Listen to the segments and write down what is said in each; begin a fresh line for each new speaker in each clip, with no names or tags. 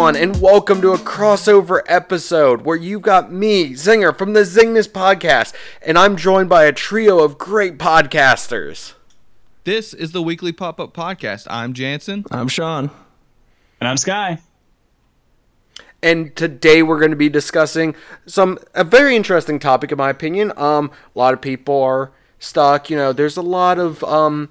everyone, and welcome to a crossover episode where you've got me, Zinger, from the Zingness Podcast, and I'm joined by a trio of great podcasters.
This is the weekly pop up podcast. I'm Jansen.
I'm Sean.
And I'm Sky.
And today we're going to be discussing some a very interesting topic, in my opinion. Um, a lot of people are stuck. You know, there's a lot of um,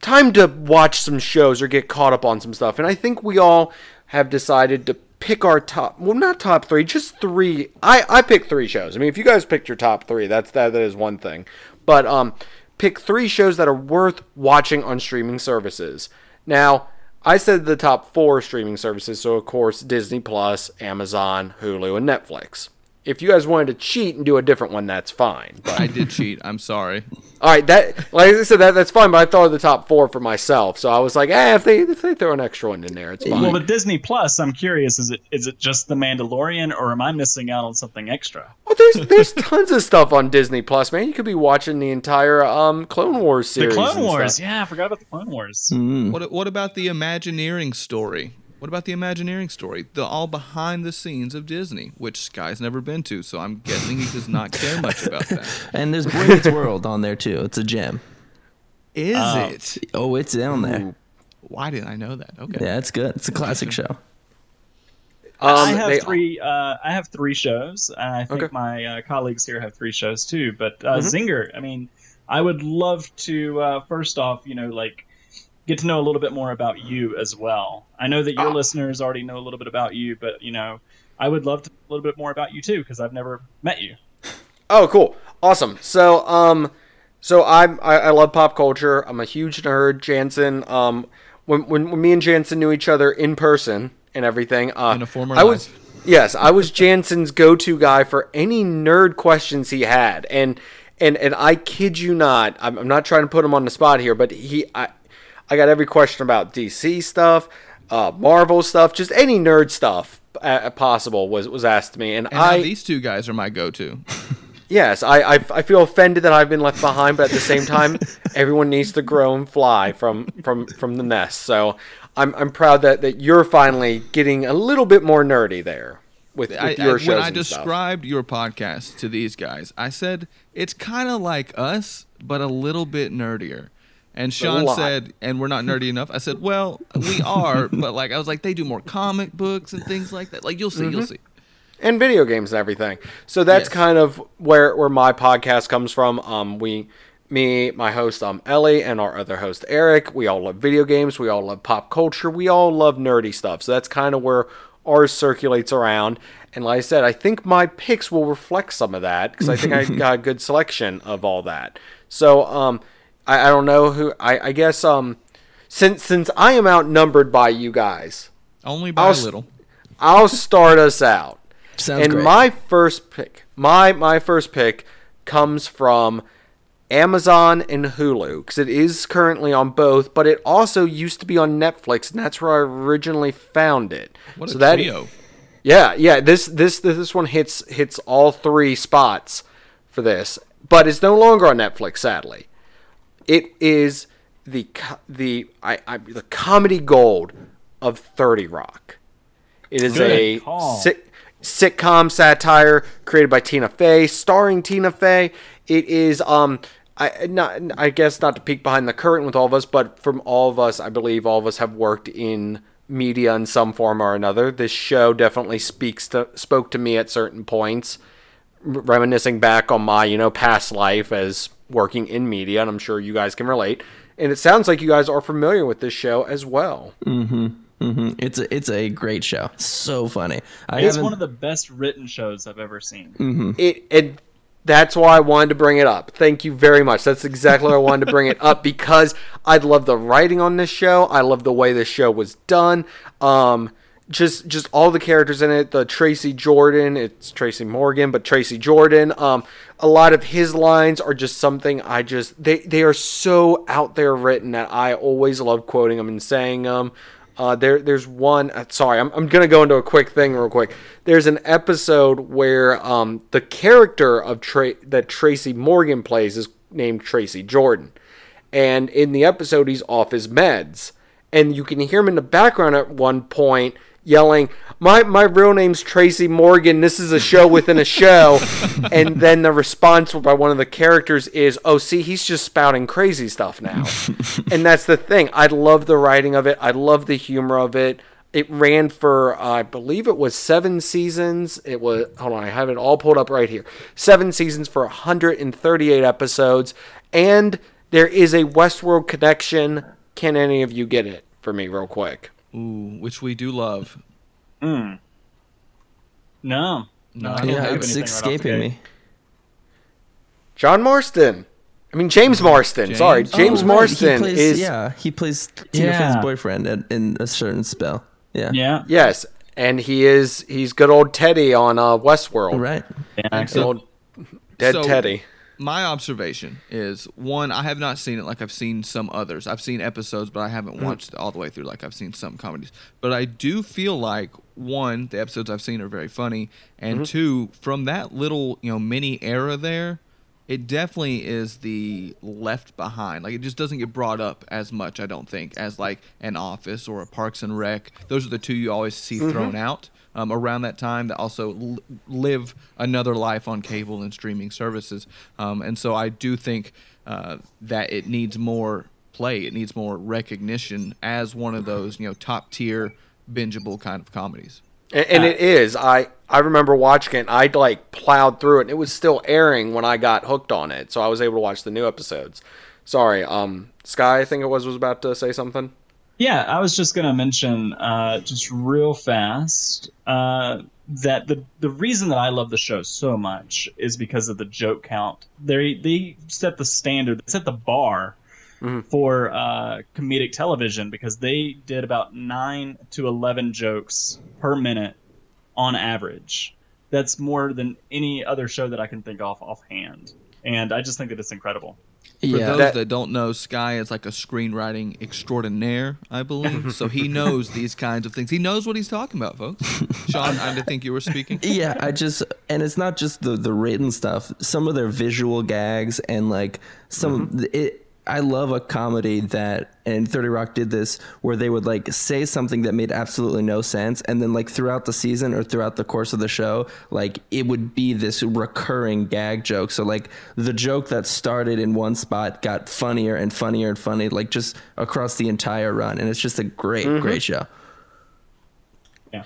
time to watch some shows or get caught up on some stuff, and I think we all have decided to pick our top. Well, not top three, just three. I I picked three shows. I mean, if you guys picked your top three, that's that that is one thing. But um, pick three shows that are worth watching on streaming services. Now I said the top four streaming services, so of course Disney Plus, Amazon, Hulu, and Netflix. If you guys wanted to cheat and do a different one, that's fine. But
I did cheat. I'm sorry.
all right, that like I said, that that's fine. But I thought of the top four for myself, so I was like, eh, if they if they throw an extra one in there, it's fine.
Well, with Disney Plus, I'm curious: is it is it just the Mandalorian, or am I missing out on something extra?
Well, there's there's tons of stuff on Disney Plus, man. You could be watching the entire um Clone Wars series.
The.
Clone
Wars,
stuff.
yeah, I forgot about the Clone Wars.
What what about the Imagineering story? What about the Imagineering story? The all behind the scenes of Disney, which Sky's never been to, so I'm guessing he does not care much about that.
And there's Boy World on there too. It's a gem.
Is
Oh.
it?
Oh, it's down there.
Why didn't I know that? Okay.
Yeah, it's good. It's a classic show.
I
Um,
have three. Uh, I have three shows, and I think
Okay.
my uh, colleagues here have three shows too. But uh,
Mhm.
Zinger, I mean, I would love to uh, first off, you know, like get to know a little bit more about you as well. I know that your
Ah.
listeners already know a little bit about you, but you know, I would love to know a little bit more about you too because I've never met you.
Oh, cool, awesome. So, um, so I'm I, I love pop culture. I'm a huge nerd. Jansen, um, when, when when me and Jansen knew each other in person and everything, uh,
In a former
I was
life.
yes, I was Jansen's go-to guy for any nerd questions he had, and and and I kid you not, I'm, I'm not trying to put him on the spot here, but he I I got every question about DC stuff. Uh, Marvel stuff, just any nerd stuff uh, possible was was asked to me, and,
And
I
these two guys are my go-to.
Yes, I, I, I feel offended that I've been left behind, but at the same time, everyone needs to grow and fly from from from the nest. So I'm I'm proud that, that you're finally getting a little bit more nerdy there with, with
I,
your
I,
shows
when I
and stuff.
described your podcast to these guys, I said it's kind of like us, but a little bit nerdier. And Sean said, "And we're not nerdy enough." I said, "Well, we are, but like I was like, they do more comic books and things like that. Like you'll see, you'll see."
and video games and everything. So that's
Yes.
kind of where where my podcast comes from. Um, we, me, my host um Ellie, and our other host Eric. We all love video games. We all love pop culture. We all love nerdy stuff. So that's kind of where ours circulates around. And like I said, I think my picks will reflect some of that because I think I got a good selection of all that. So um, I, I don't know who. I, I guess um, since since I am outnumbered by you guys,
Only by
I'll
a
s-
little.
I'll start us out.
Sounds
and
great.
my first pick, my my first pick comes from Amazon and Hulu because it is currently on both, but it also used to be on Netflix, and that's where I originally found it.
What a
that
trio!
yeah, yeah. This this this one hits hits all three spots for this, but it's no longer on Netflix. Sadly, it is the the I, I the comedy gold of Thirty Rock. It is
Good
a sit, sitcom satire created by Tina Fey, starring Tina Fey. It is um I not I guess not to peek behind the curtain with all of us, but from all of us, I believe all of us have worked in media in some form or another. This show definitely speaks to spoke to me at certain points, reminiscing back on my you know past life as working in media, and I'm sure you guys can relate. And it sounds like you guys are familiar with this show as well. Mm-hmm, mm-hmm.
It's a, it's a great show. So funny. I
It's one of the best written shows I've ever seen. Mm-hmm.
it, it that's why I wanted to bring it up. Thank you very much. That's exactly why I wanted to bring it up because I love the writing on this show. I love the way this show was done. Um, just just all the characters in it. The Tracy Jordan, it's Tracy Morgan, but Tracy Jordan. Um, a lot of his lines are just something I just they they are so out there written that I always love quoting them and saying them. Uh, there, there's one. Uh, sorry, I'm, I'm gonna go into a quick thing real quick. There's an episode where um, the character of Tra- that Tracy Morgan plays is named Tracy Jordan, and in the episode he's off his meds, and you can hear him in the background at one point yelling, "My my real name's Tracy Morgan. This is a show within a show," and then the response by one of the characters is, "Oh, see, he's just spouting crazy stuff now," and that's the thing. I love the writing of it. I love the humor of it. It ran for, I believe it was seven seasons. It was, hold on, I have it all pulled up right here. Seven seasons for 138 episodes. And there is a Westworld connection. Can any of you get it for me, real quick?
Ooh, which we do love.
No. No, I
yeah, it's
anything right
escaping me.
John Marston. I mean, James Marsden.
James?
Sorry. James
Oh,
Marsden
he plays,
is.
yeah, he plays Tina
Yeah.
Fey's boyfriend in, in a certain spell. Yeah,
Yeah.
Yes. And he is, he's good old Teddy on uh, Westworld.
right.
yeah.
Good old dead
So-
Teddy.
My observation is one, I have not seen it like I've seen some others. I've seen episodes, but I haven't mm-hmm. watched all the way through like I've seen some comedies. But I do feel like one, the episodes I've seen are very funny, and mm-hmm. two, from that little you know mini era there, it definitely is the left behind. Like it just doesn't get brought up as much, I don't think, as like an Office or a Parks and Rec. Those are the two you always see mm-hmm. thrown out um, around that time that also l- live another life on cable and streaming services. Um, and so I do think uh, that it needs more play. It needs more recognition as one of those you know top tier bingeable kind of comedies.
And, and it is. I I remember watching it. I like plowed through it. and It was still airing when I got hooked on it, so I was able to watch the new episodes. Sorry, um, Sky, I think it was was about to say something.
Yeah, I was just gonna mention, uh, just real fast, uh, that the the reason that I love the show so much is because of the joke count. They they set the standard, they set the bar for uh, comedic television because they did about nine to eleven jokes per minute on average. That's more than any other show that I can think of offhand, and I just think that it's incredible.
For
Yeah,
those
that-
that, don't know, Sky is like a screenwriting extraordinaire, I believe. so he knows these kinds of things. He knows what he's talking about, folks. Sean, I think you were speaking.
yeah i just and it's not just the the written stuff some of their visual gags and like some mm-hmm. it I love a comedy that, and 30 Rock did this, where they would like say something that made absolutely no sense. And then, like, throughout the season or throughout the course of the show, like, it would be this recurring gag joke. So, like, the joke that started in one spot got funnier and funnier and funny, like, just across the entire run. And it's just a great, great show.
Yeah.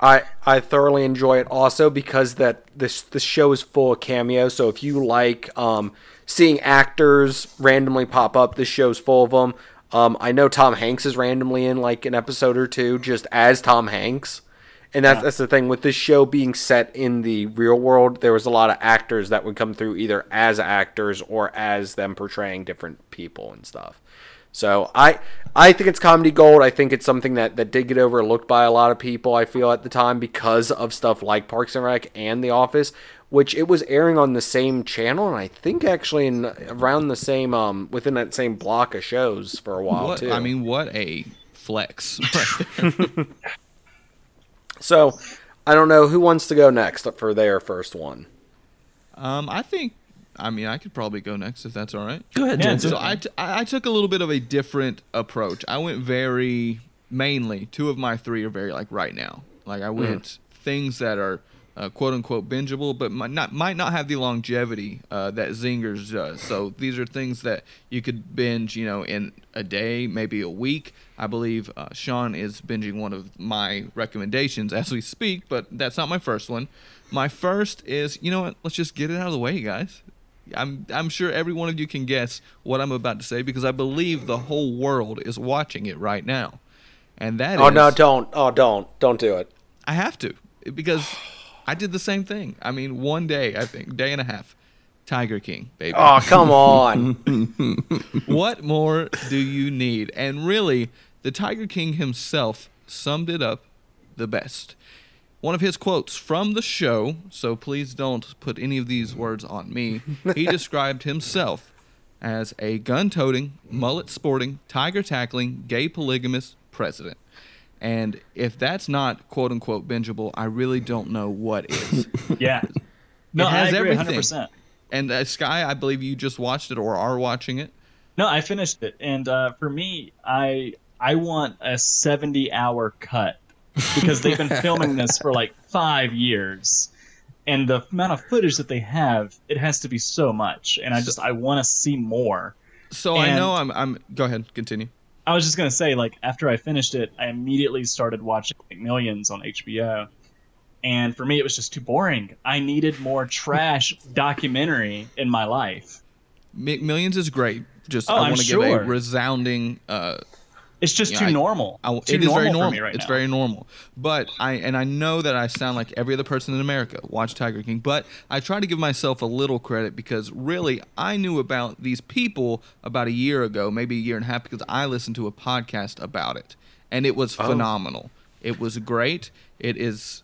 I I thoroughly enjoy it also because that this the show is full of cameos. So if you like um, seeing actors randomly pop up, this show's full of them. Um, I know Tom Hanks is randomly in like an episode or two just as Tom Hanks. And that's, that's the thing with this show being set in the real world. There was a lot of actors that would come through either as actors or as them portraying different people and stuff. So I I think it's comedy gold. I think it's something that, that did get overlooked by a lot of people. I feel at the time because of stuff like Parks and Rec and The Office, which it was airing on the same channel, and I think actually in around the same um within that same block of shows for a while
What,
too.
I mean, what a flex. Right
so I don't know who wants to go next for their first one.
um, I think, I mean, I could probably go next if that's all right.
Go ahead,
Yeah,
Jensen.
So I, t- I I took a little bit of a different approach. I went very mainly two of my three are very like right now. Like I went things that are uh, quote unquote bingeable, but might not might not have the longevity uh, that Zingers does. So these are things that you could binge, you know, in a day, maybe a week. I believe uh, Sean is binging one of my recommendations as we speak, but that's not my first one. My first is, you know what? Let's just get it out of the way, guys. I'm I'm sure every one of you can guess what I'm about to say because I believe the whole world is watching it right now. And that is
Oh no, don't! Oh don't! Don't do it.
I have to because I did the same thing. I mean, one day, I think, day and a half. Tiger King, baby.
Oh come on!
what more do you need? And really, the Tiger King himself summed it up the best. One of his quotes from the show, so please don't put any of these words on me. He described himself as a gun toting, mullet sporting, tiger tackling, gay polygamous president. And if that's not quote unquote bingeable, I really don't know what is.
Yeah. No,
It has
I agree
everything.
100%.
and uh, Sky, I believe you just watched it or are watching it.
No, I finished it, and uh, for me, I I want a seventy-hour cut because they've been filming this for like five years. And the amount of footage that they have, it has to be so much. And I just I want to see more.
So I know I'm. I'm. Go ahead. Continue.
I was just gonna say, like, after I finished it, I immediately started watching Millions on HBO, and for me, it was just too boring. I needed more trash documentary in my life.
Mi- Millions is great. Just
Oh,
I want to give a resounding. Uh,
It's just
Yeah,
too
I-
normal.
I,
too
it is very normal.
right
it's
now.
very normal. But I and I know that I sound like every other person in America watch Tiger King, but I try to give myself a little credit because really I knew about these people about a year ago, maybe a year and a half, because I listened to a podcast about it, and it was oh. phenomenal. It was great. It is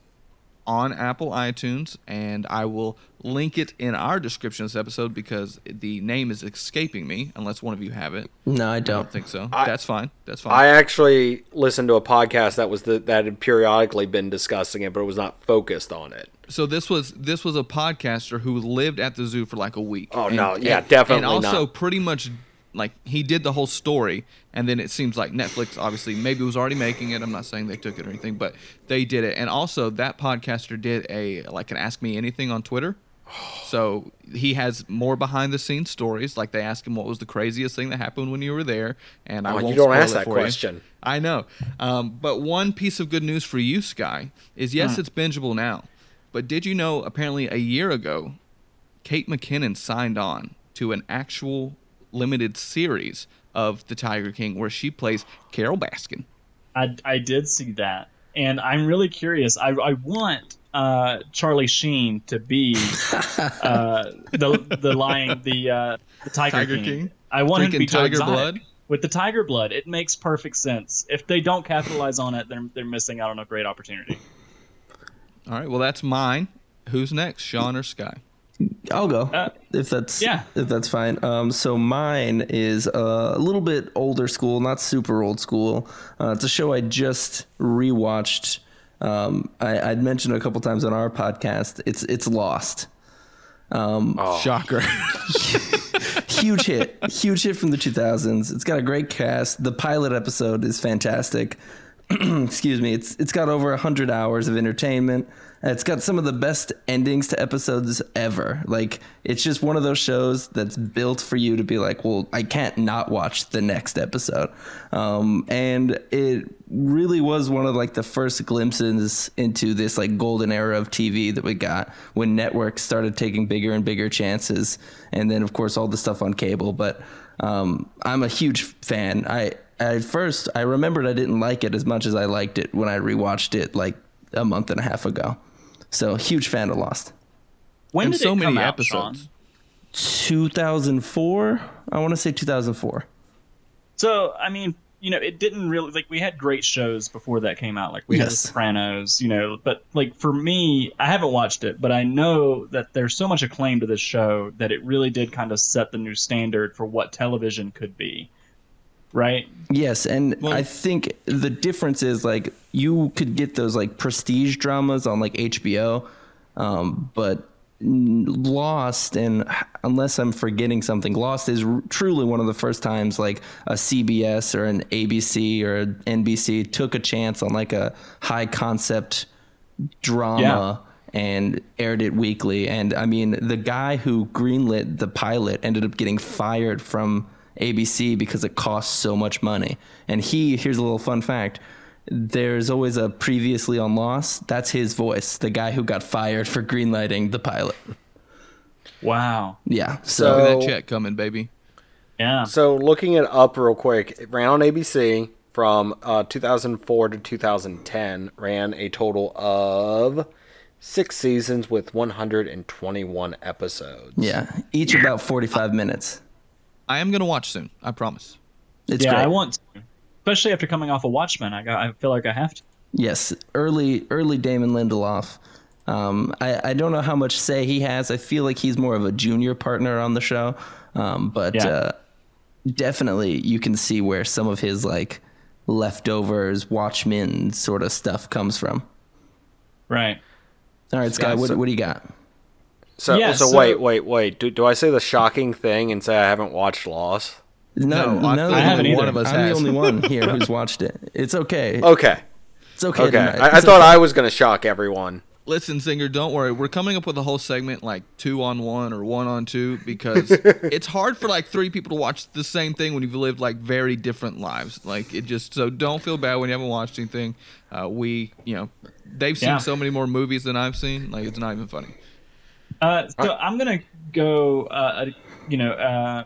on Apple iTunes, and I will link it in our description of this episode because the name is escaping me, unless one of you have it.
No, I
I
don't.
don't think so.
I-
That's fine. That's fine.
I actually listened to a podcast that was the, that had periodically been discussing it, but it was not focused on it.
So this was this was a podcaster who lived at the zoo for like a week.
Oh, no. Yeah, definitely
And also
not.
pretty much like he did the whole story, and then it seems like Netflix obviously maybe was already making it. I'm not saying they took it or anything, but they did it. And also that podcaster did a like an Ask Me Anything on Twitter. So he has more behind the scenes stories. Like they asked him what was the craziest thing that happened when you were there, and I
Oh, you
won't
don't
spoil
ask
it
that
for you.
question.
I know. Um, but one piece of good news for you, Sky, is yes, it's bingeable now. But did you know apparently a year ago, Kate McKinnon signed on to an actual limited series of The Tiger King where she plays Carole Baskin.
I, I did see that, and I'm really curious. I, I want uh, Charlie Sheen to be uh, the the lion, the uh, the Tiger,
Tiger
King.
King?
I want him to be
tiger blood?
with the tiger blood. It makes perfect sense. If they don't capitalize on it, they're they're missing out on a great opportunity.
All right, well that's mine. Who's next, Sean or Sky?
I'll go
Uh,
if that's
yeah.
if that's fine. Um, so mine is uh, a little bit older school, not super old school. Uh, it's a show I just rewatched. Um, I, I'd mentioned a couple times on our podcast. It's it's Lost.
Oh, Shocker.
huge hit, huge hit from the 2000s. It's got a great cast. The pilot episode is fantastic. Excuse me. It's it's got over 100 hours of entertainment. It's got some of the best endings to episodes ever. Like it's just one of those shows that's built for you to be like, well, I can't not watch the next episode. Um, and it really was one of like the first glimpses into this like golden era of TV that we got when networks started taking bigger and bigger chances, and then of course all the stuff on cable. But um, I'm a huge fan. I at first I remembered I didn't like it as much as I liked it when I rewatched it like a month and a half ago. So huge fan of Lost.
When
and
did
so
it come
many
out, Sean?
episodes.
2004. I want to say 2004.
So I mean, you know, it didn't really like we had great shows before that came out. Like we had The Sopranos, you know. But like for me, I haven't watched it, but I know that there's so much acclaim to this show that it really did kind of set the new standard for what television could be. Right?
Yes, and
Well-
I think the difference is like you could get those like prestige dramas on like HBO, um, but Lost and unless I'm forgetting something, Lost is r- truly one of the first times like a CBS or an ABC or an NBC took a chance on like a high concept drama and aired it weekly. And I mean, the guy who greenlit the pilot ended up getting fired from ABC because it costs so much money. And he, here's a little fun fact. There's always a previously on Lost. That's his voice, the guy who got fired for greenlighting the pilot.
Wow.
Yeah.
Look
So,
at that check coming, baby.
Yeah.
So looking it up real quick, it ran on ABC from uh, 2004 to 2010. Ran a total of six seasons with 121 episodes.
yeah, each about 45 minutes.
I am gonna watch soon. I promise.
It's
yeah,
great.
I want to. Especially after coming off a Watchmen, I got I feel like I have to.
Yes, early early Damon Lindelof. Um, I, I don't know how much say he has. I feel like he's more of a junior partner on the show, um, but
Yeah.
uh, definitely you can see where some of his like leftovers, Watchmen sort of stuff comes from.
Right.
All right, Scott.
Yeah,
what, what do you got?
So,
Yeah,
so,
so-
wait, wait, wait. Do, do I say the shocking thing and say I haven't watched Lost?
No,
No, I
no,
feel
like
no,
only one
of us
I'm
has.
the only one here who's watched it. It's okay.
Okay.
It's okay.
Okay,
tonight.
I, I
It's
thought
okay.
I was gonna shock everyone.
Listen, Zinger, don't worry. We're coming up with a whole segment like two on one or one on two because it's hard for like three people to watch the same thing when you've lived like very different lives. Like it just so don't feel bad when you haven't watched anything. Uh, we, you know, they've seen
Yeah.
so many more movies than I've seen. Like it's not even funny.
Uh, so I'm gonna go. Uh, a, you know, uh,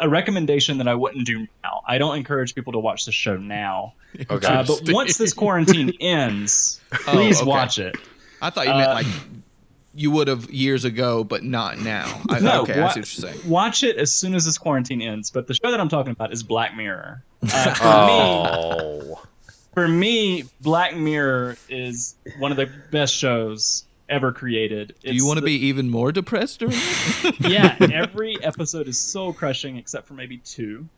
a recommendation that I wouldn't do now. I don't encourage people to watch the show now.
Okay.
Uh, but once this quarantine ends,
Oh,
please
okay.
watch it.
I thought you meant
Uh,
like you would have years ago, but not now. I,
No,
okay, I
wa-
see what you're saying.
Watch it as soon as this quarantine ends. But the show that I'm talking about is Black Mirror. Uh, for me,
Oh,
for me, Black Mirror is one of the best shows ever created.
Do you want to be even more depressed during
yeah, every episode is soul crushing except for maybe two.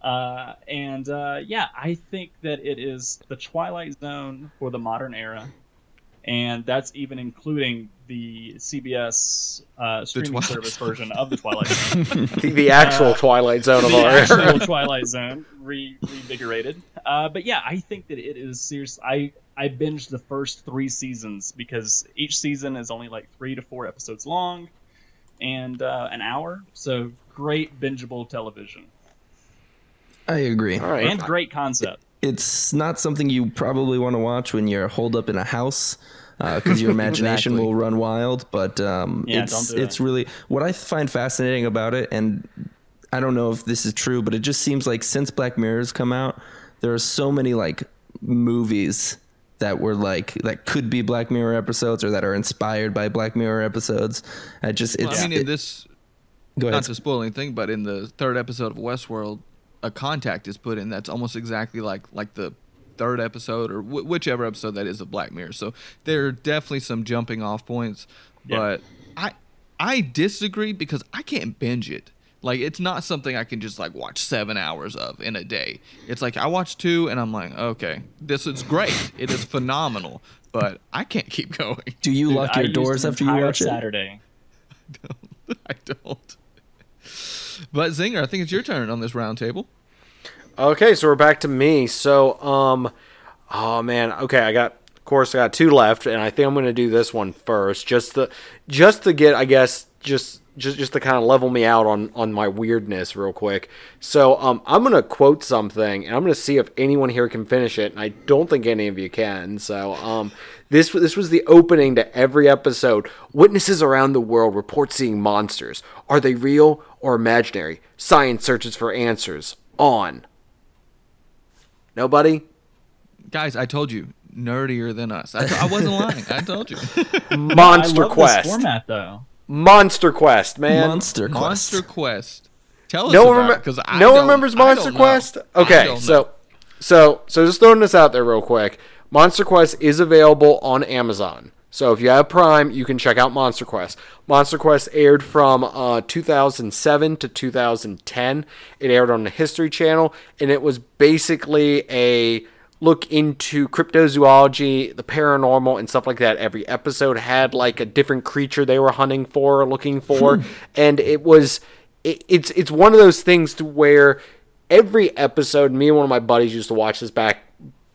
Uh, and uh, yeah, I think that it is the Twilight Zone for the modern era, and that's even including the CBS uh, streaming
Twilight
service version of the Twilight Zone,
the, the actual
Uh,
Twilight Zone of
the
our
actual
era.
Twilight Zone re- reinvigorated. Uh, but yeah, I think that it is serious. I I binged the first three seasons because each season is only like three to four episodes long, and uh, an hour. So great bingeable television
I agree.
All right.
and great concept.
It's not something you probably want to watch when you're holed up in a house because your imagination
Exactly.
will run wild. But um,
Yeah,
it's
don't
it's really what I find fascinating about it, and I don't know if this is true, but it just seems like since Black Mirror's come out, there are so many like movies that were like that could be Black Mirror episodes or that are inspired by Black Mirror episodes. I just it's
Well, I mean, in
it-
this,
go ahead.
not to spoil anything, but in the third episode of Westworld, a contact is put in that's almost exactly like like the third episode or wh- whichever episode that is of Black Mirror. So there are definitely some jumping off points,
Yeah.
but I I disagree because I can't binge it. Like it's not something I can just like watch seven hours of in a day. It's like I watch two and I'm like, okay, this is great. It is phenomenal, but I can't keep going.
Do you
Dude,
lock your
used
doors after you
entire
watch it?
Saturday.
I don't. I don't. But Zinger, I think it's your turn on this round table.
Okay, so we're back to me. So, um, oh man, okay, I got, of course, I got two left, and I think I'm gonna do this one first, just to, just to get, I guess, just, just, just to kind of level me out on, on my weirdness real quick. So, um, I'm gonna quote something, and I'm gonna see if anyone here can finish it, and I don't think any of you can. So, um, this, this was the opening to every episode. Witnesses around the world report seeing monsters. Are they real or imaginary? Science searches for answers. On. Nobody?
Guys, I told you, nerdier than us. I, I wasn't lying. I told you.
Monster
I love
Quest.
This format though.
Monster Quest, man.
Monster Quest.
Monster Quest. Tell us
no one,
about
remem-
it, 'cause I
no one
don't-
remembers
I don't
Monster
know.
Quest.
I
Okay,
don't
so
know.
so so just throwing this out there real quick. Monster Quest is available on Amazon. So if you have Prime, you can check out Monster Quest. Monster Quest aired from uh, 2007 to 2010. It aired on the History Channel, and it was basically a look into cryptozoology, the paranormal, and stuff like that. Every episode had like a different creature they were hunting for, or looking for, hmm. and it was it, it's it's one of those things to where every episode, me and one of my buddies used to watch this back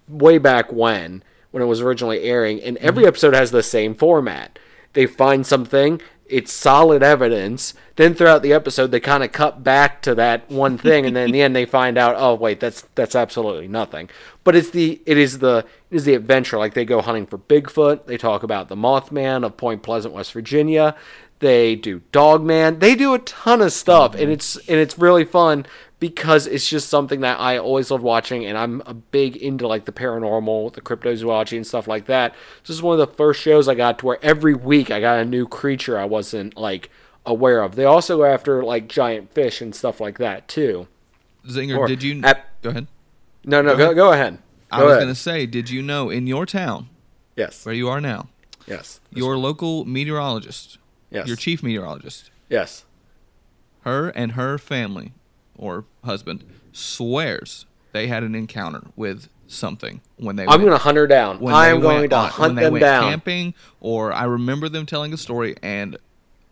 way back when when it was originally airing, and every hmm. episode has the same format. They find something, it's solid evidence. Then throughout the episode, they kind of cut back to that one thing, and then in the end, they find out, oh wait, that's that's absolutely nothing. But it's the it is the it is the adventure. Like they go hunting for Bigfoot. They talk about the Mothman of Point Pleasant, West Virginia. They do Dogman. They do a ton of stuff, and it's and it's really fun because it's just something that I always love watching, and I'm a big into like the paranormal, the cryptozoology, and stuff like that. This is one of the first shows I got to where every week I got a new creature I wasn't like aware of. They also go after like giant fish and stuff like that too.
Zinger,
Or
did you
at-
go ahead?
No, no,
Go
go,
ahead.
go.
I was going to say, did you know in your town
Yes,
where you are now,
yes,
your local meteorologist,
yes,
your chief meteorologist,
yes.
her and her family or husband swears they had an encounter with something when they
I'm
went,
gonna hunt her down.
when
I am going to
on- when
hunt
they
them
went
down.
camping or I remember them telling a story and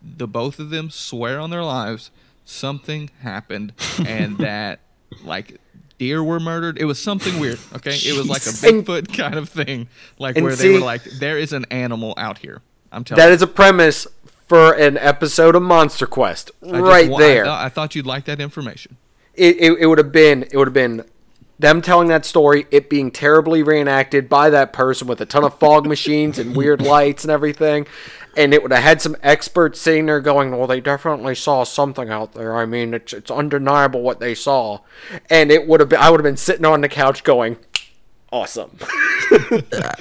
the both of them swear on their lives something happened and that like deer were murdered. It was something weird. Okay, it was like a Bigfoot kind of thing, like
And
where they were like, there is an animal out here. I'm telling
That
you.
is a premise for an episode of Monster Quest,
I just
right
I
there.
I thought you'd like that information.
it, it, it would have been it would have been them telling that story, it being terribly reenacted by that person with a ton of fog machines and weird lights and everything. And it would have had some experts sitting there going, Well, they definitely saw something out there. I mean, it's it's undeniable what they saw. And it would have been I would have been sitting on the couch going, Awesome.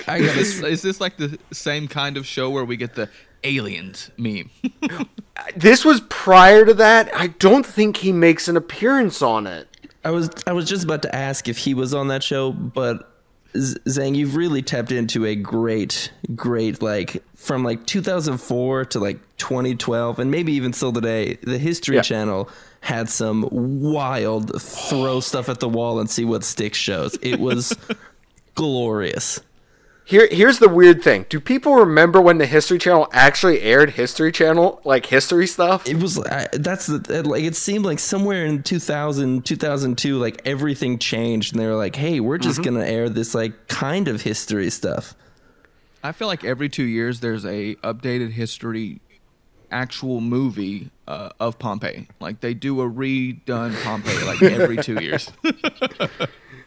I
Is is this like the same kind of show where we get the aliens meme?
this was prior to that. I don't think he makes an appearance on it.
I was I was just about to ask if he was on that show, but Zhang, you've really tapped into a great, great like from like 2004 to like 2012, and maybe even still today. The History
Yeah.
Channel had some wild throw stuff at the wall and see what sticks shows. It was glorious.
Here, here's the weird thing. Do people remember when the History Channel actually aired History Channel, like history stuff?
It was I, that's the it, like it seemed like somewhere in 2000 2002 like everything changed and they were like, "Hey, we're just
Mm-hmm.
going to air this like kind of history stuff."
I feel like every two years there's a updated history actual movie uh, of Pompeii. Like they do a redone Pompeii like every two years.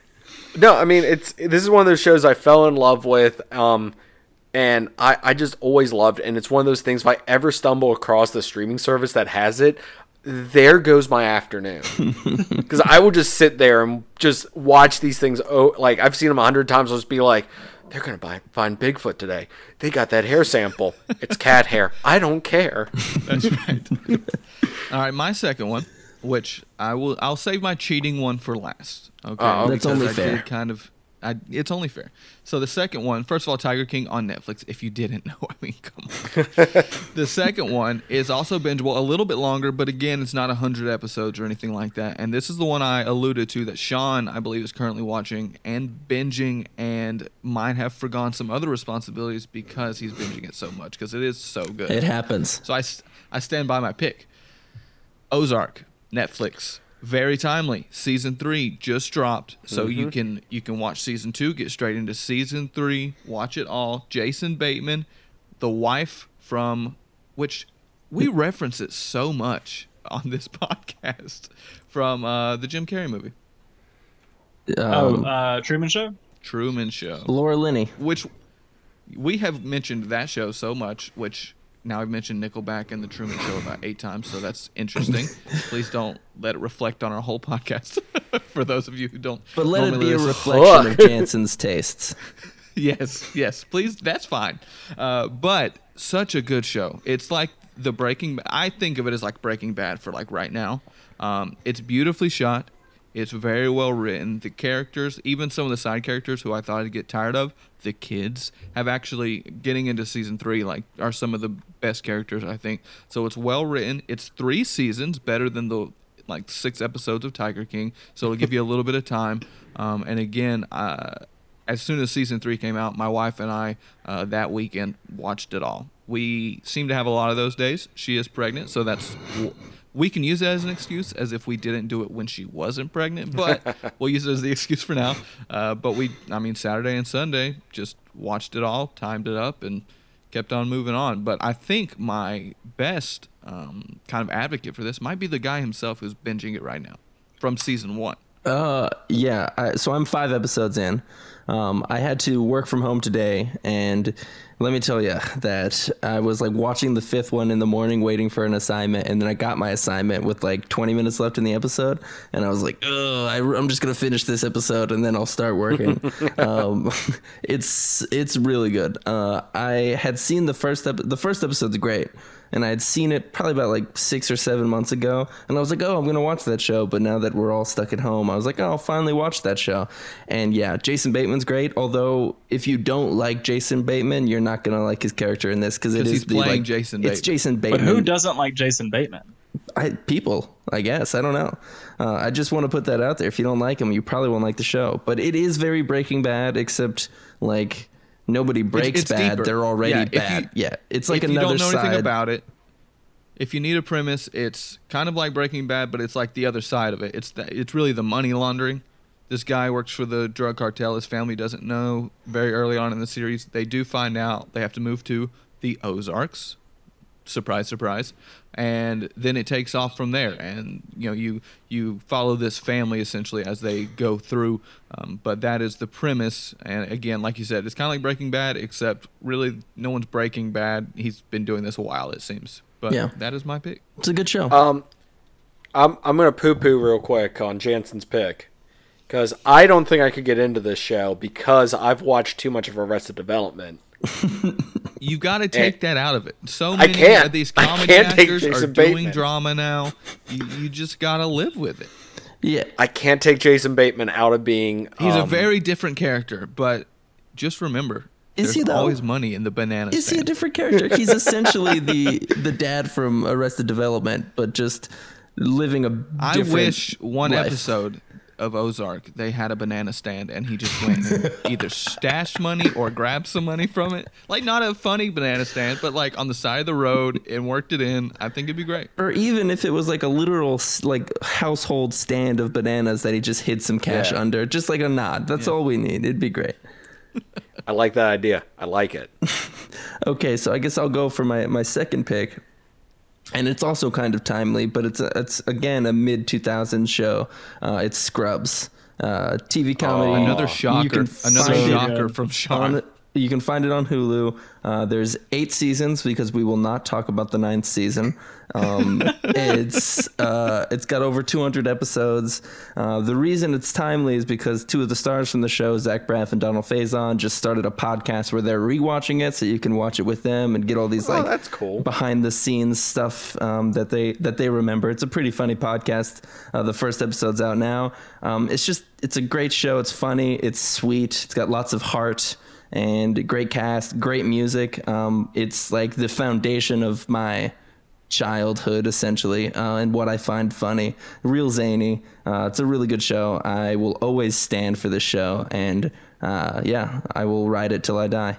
No, I mean it's this is one of those shows I fell in love with, um, and I I just always loved, it. and it's one of those things. If I ever stumble across the streaming service that has it, there goes my afternoon because I will just sit there and just watch these things. Oh, like I've seen them a hundred times. I'll just be like. They're gonna buy, find Bigfoot today. They got that hair sample. It's cat hair. I don't care.
That's right. All right, my second one, which I will, I'll save my cheating one for last. Okay,
Oh,
That's only
I
fair.
Kind of, I, it's only fair. So the second one, first of all, Tiger King on Netflix. If you didn't know, I mean, come on. the second one is also bingeable, a little bit longer, but again, it's not hundred episodes or anything like that. And this is the one I alluded to that Sean, I believe, is currently watching and binging, and might have forgone some other responsibilities because he's binging it so much because it is so good.
It happens.
So I, I stand by my pick. Ozark, Netflix, very timely. Season three just dropped, so you can you can watch season two, get straight into season three, watch it all. Jason Bateman, the wife from which we reference it so much on this podcast from uh, the Jim Carrey movie,
oh,
Um,
uh, Truman Show.
Truman Show.
Laura Linney.
which we have mentioned that show so much, which now I've mentioned Nickelback and the Truman Show about eight times, so that's interesting. Please don't let it reflect on our whole podcast. For those of you who don't,
But let it be a reflection of Jansen's tastes.
yes, yes, please. That's fine. Uh, but such a good show. It's like the Breaking. I think of it as like Breaking Bad for like right now. Um, it's beautifully shot. It's very well written. The characters, even some of the side characters who I thought I'd get tired of, the kids have actually getting into season three. Like are some of the best characters I think. So it's well written. It's three seasons, better than the like six episodes of Tiger King. So it'll give you a little bit of time. Um, and again, uh, as soon as season three came out, my wife and I uh, that weekend watched it all. We seem to have a lot of those days. She is pregnant, so that's we can use that as an excuse, as if we didn't do it when she wasn't pregnant. But we'll use it as the excuse for now. Uh, but we, I mean, Saturday and Sunday just watched it all, timed it up, and kept on moving on. But I think my best um, kind of advocate for this might be the guy himself who's binging it right now from season one.
Uh, yeah. I, so I'm five episodes in. Um, I had to work from home today, and let me tell you that I was like watching the fifth one in the morning, waiting for an assignment, and then I got my assignment with like 20 minutes left in the episode, and I was like, "Ugh, I, I'm just gonna finish this episode, and then I'll start working." um, it's it's really good. Uh, I had seen the first ep- the first episode's great. And I had seen it probably about like six or seven months ago, and I was like, "Oh, I'm gonna watch that show." But now that we're all stuck at home, I was like, "Oh, I'll finally watch that show." And yeah, Jason Bateman's great. Although if you don't like Jason Bateman, you're not gonna like his character in this because it
'Cause
is
he's
the,
playing
like,
Jason
It's Jason
Bateman.
Jason
But
Bateman.
who doesn't like Jason Bateman?
I, people, I guess. I don't know. Uh, I just want to put that out there. If you don't like him, you probably won't like the show. But it is very Breaking Bad, except like nobody breaks
it's
bad.
deeper.
They're already
Yeah,
bad.
you-
yeah, it's like
if you
another
don't know
side.
anything about it, if you need a premise, it's kind of like Breaking Bad, but it's like the other side of it. It's the, it's really the money laundering This guy works for the drug cartel. His family doesn't know. Very early on in the series, they do find out. They have to move to the Ozarks. Surprise, surprise. And then it takes off from there. And you know, you you follow this family essentially as they go through. Um, but that is the premise. And again, like you said, it's kind of like Breaking Bad, except really no one's Breaking Bad. He's been doing this a while, it seems. But
Yeah.
that is my pick.
It's a good show.
Um, I'm I'm gonna poo poo real quick on Jansen's pick because I don't think I could get into this show because I've watched too much of Arrested Development.
You got to take that out of it. So
I
many
can't.
of these
I
comedy
can't
actors are doing
Bateman.
drama now. You, you just got to live with it.
yeah.
I can't take Jason Bateman out of being.
He's a
um,
very different character, but just remember,
Is
there's
he, though?
always money in the banana
Is he a different character? He's essentially the the dad from Arrested Development, but just living a
I
different
wish one
life.
episode of Ozark they had a banana stand and he just went and either stashed money or grabbed some money from it. Like not a funny banana stand, but like on the side of the road and worked it in. I think it'd be great.
Or even if it was like a literal like household stand of bananas that he just hid some cash
Yeah.
under, just like a nod. That's all we need. It'd be great.
I like that idea. I like it.
Okay, so I guess I'll go for my, my second pick. And it's also kind of timely, but it's a, it's again a mid 2000s show. Uh, it's Scrubs, uh, TV comedy.
Another shocker. Another
find it
shocker from Sean.
on you can find it on Hulu. Uh, there's eight seasons because we will not talk about the ninth season. Um, it's uh, it's got over 200 episodes. Uh, the reason it's timely is because two of the stars from the show, Zach Braff and Donald Faison, just started a podcast where they're rewatching it, so you can watch it with them and get all these
Oh,
like
that's cool.
behind the scenes stuff um, that they that they remember. It's a pretty funny podcast. Uh, the first episode's out now. Um, it's just it's a great show. It's funny. It's sweet. It's got lots of heart and great cast, great music. Um, it's like the foundation of my childhood essentially uh, and what I find funny. Real zany. Uh, it's a really good show. I will always stand for this show and uh, yeah, I will ride it till I die.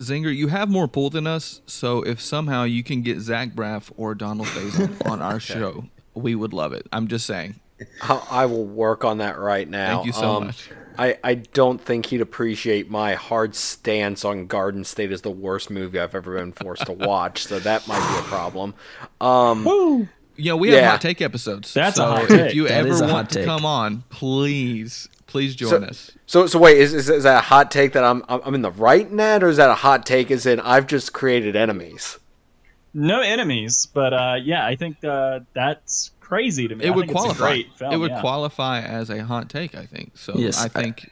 Zinger, you have more pull than us, so if somehow you can get Zach Braff or Donald Faison on our show, we would love it. I'm just saying.
I I will work on that right now.
Thank you so
Um,
much.
I, I don't think he'd appreciate my hard stance on Garden State as the worst movie I've ever been forced to watch, so that might be a problem. Um,
Woo!
You know, we have
Yeah.
hot take episodes.
That's a
so
hot
if you
That is
ever want to come on, please, please join
So-
us.
so so wait, is, is is that a hot take that I'm I'm I'm in the right net, or is that a hot take as in I've just created enemies?
No enemies, but uh, yeah, I think uh, that's crazy to me.
It
I
would
think it's a
qualify.
film,
it would
yeah.
qualify as a hot take, I think. So
Yes,
I
I-
think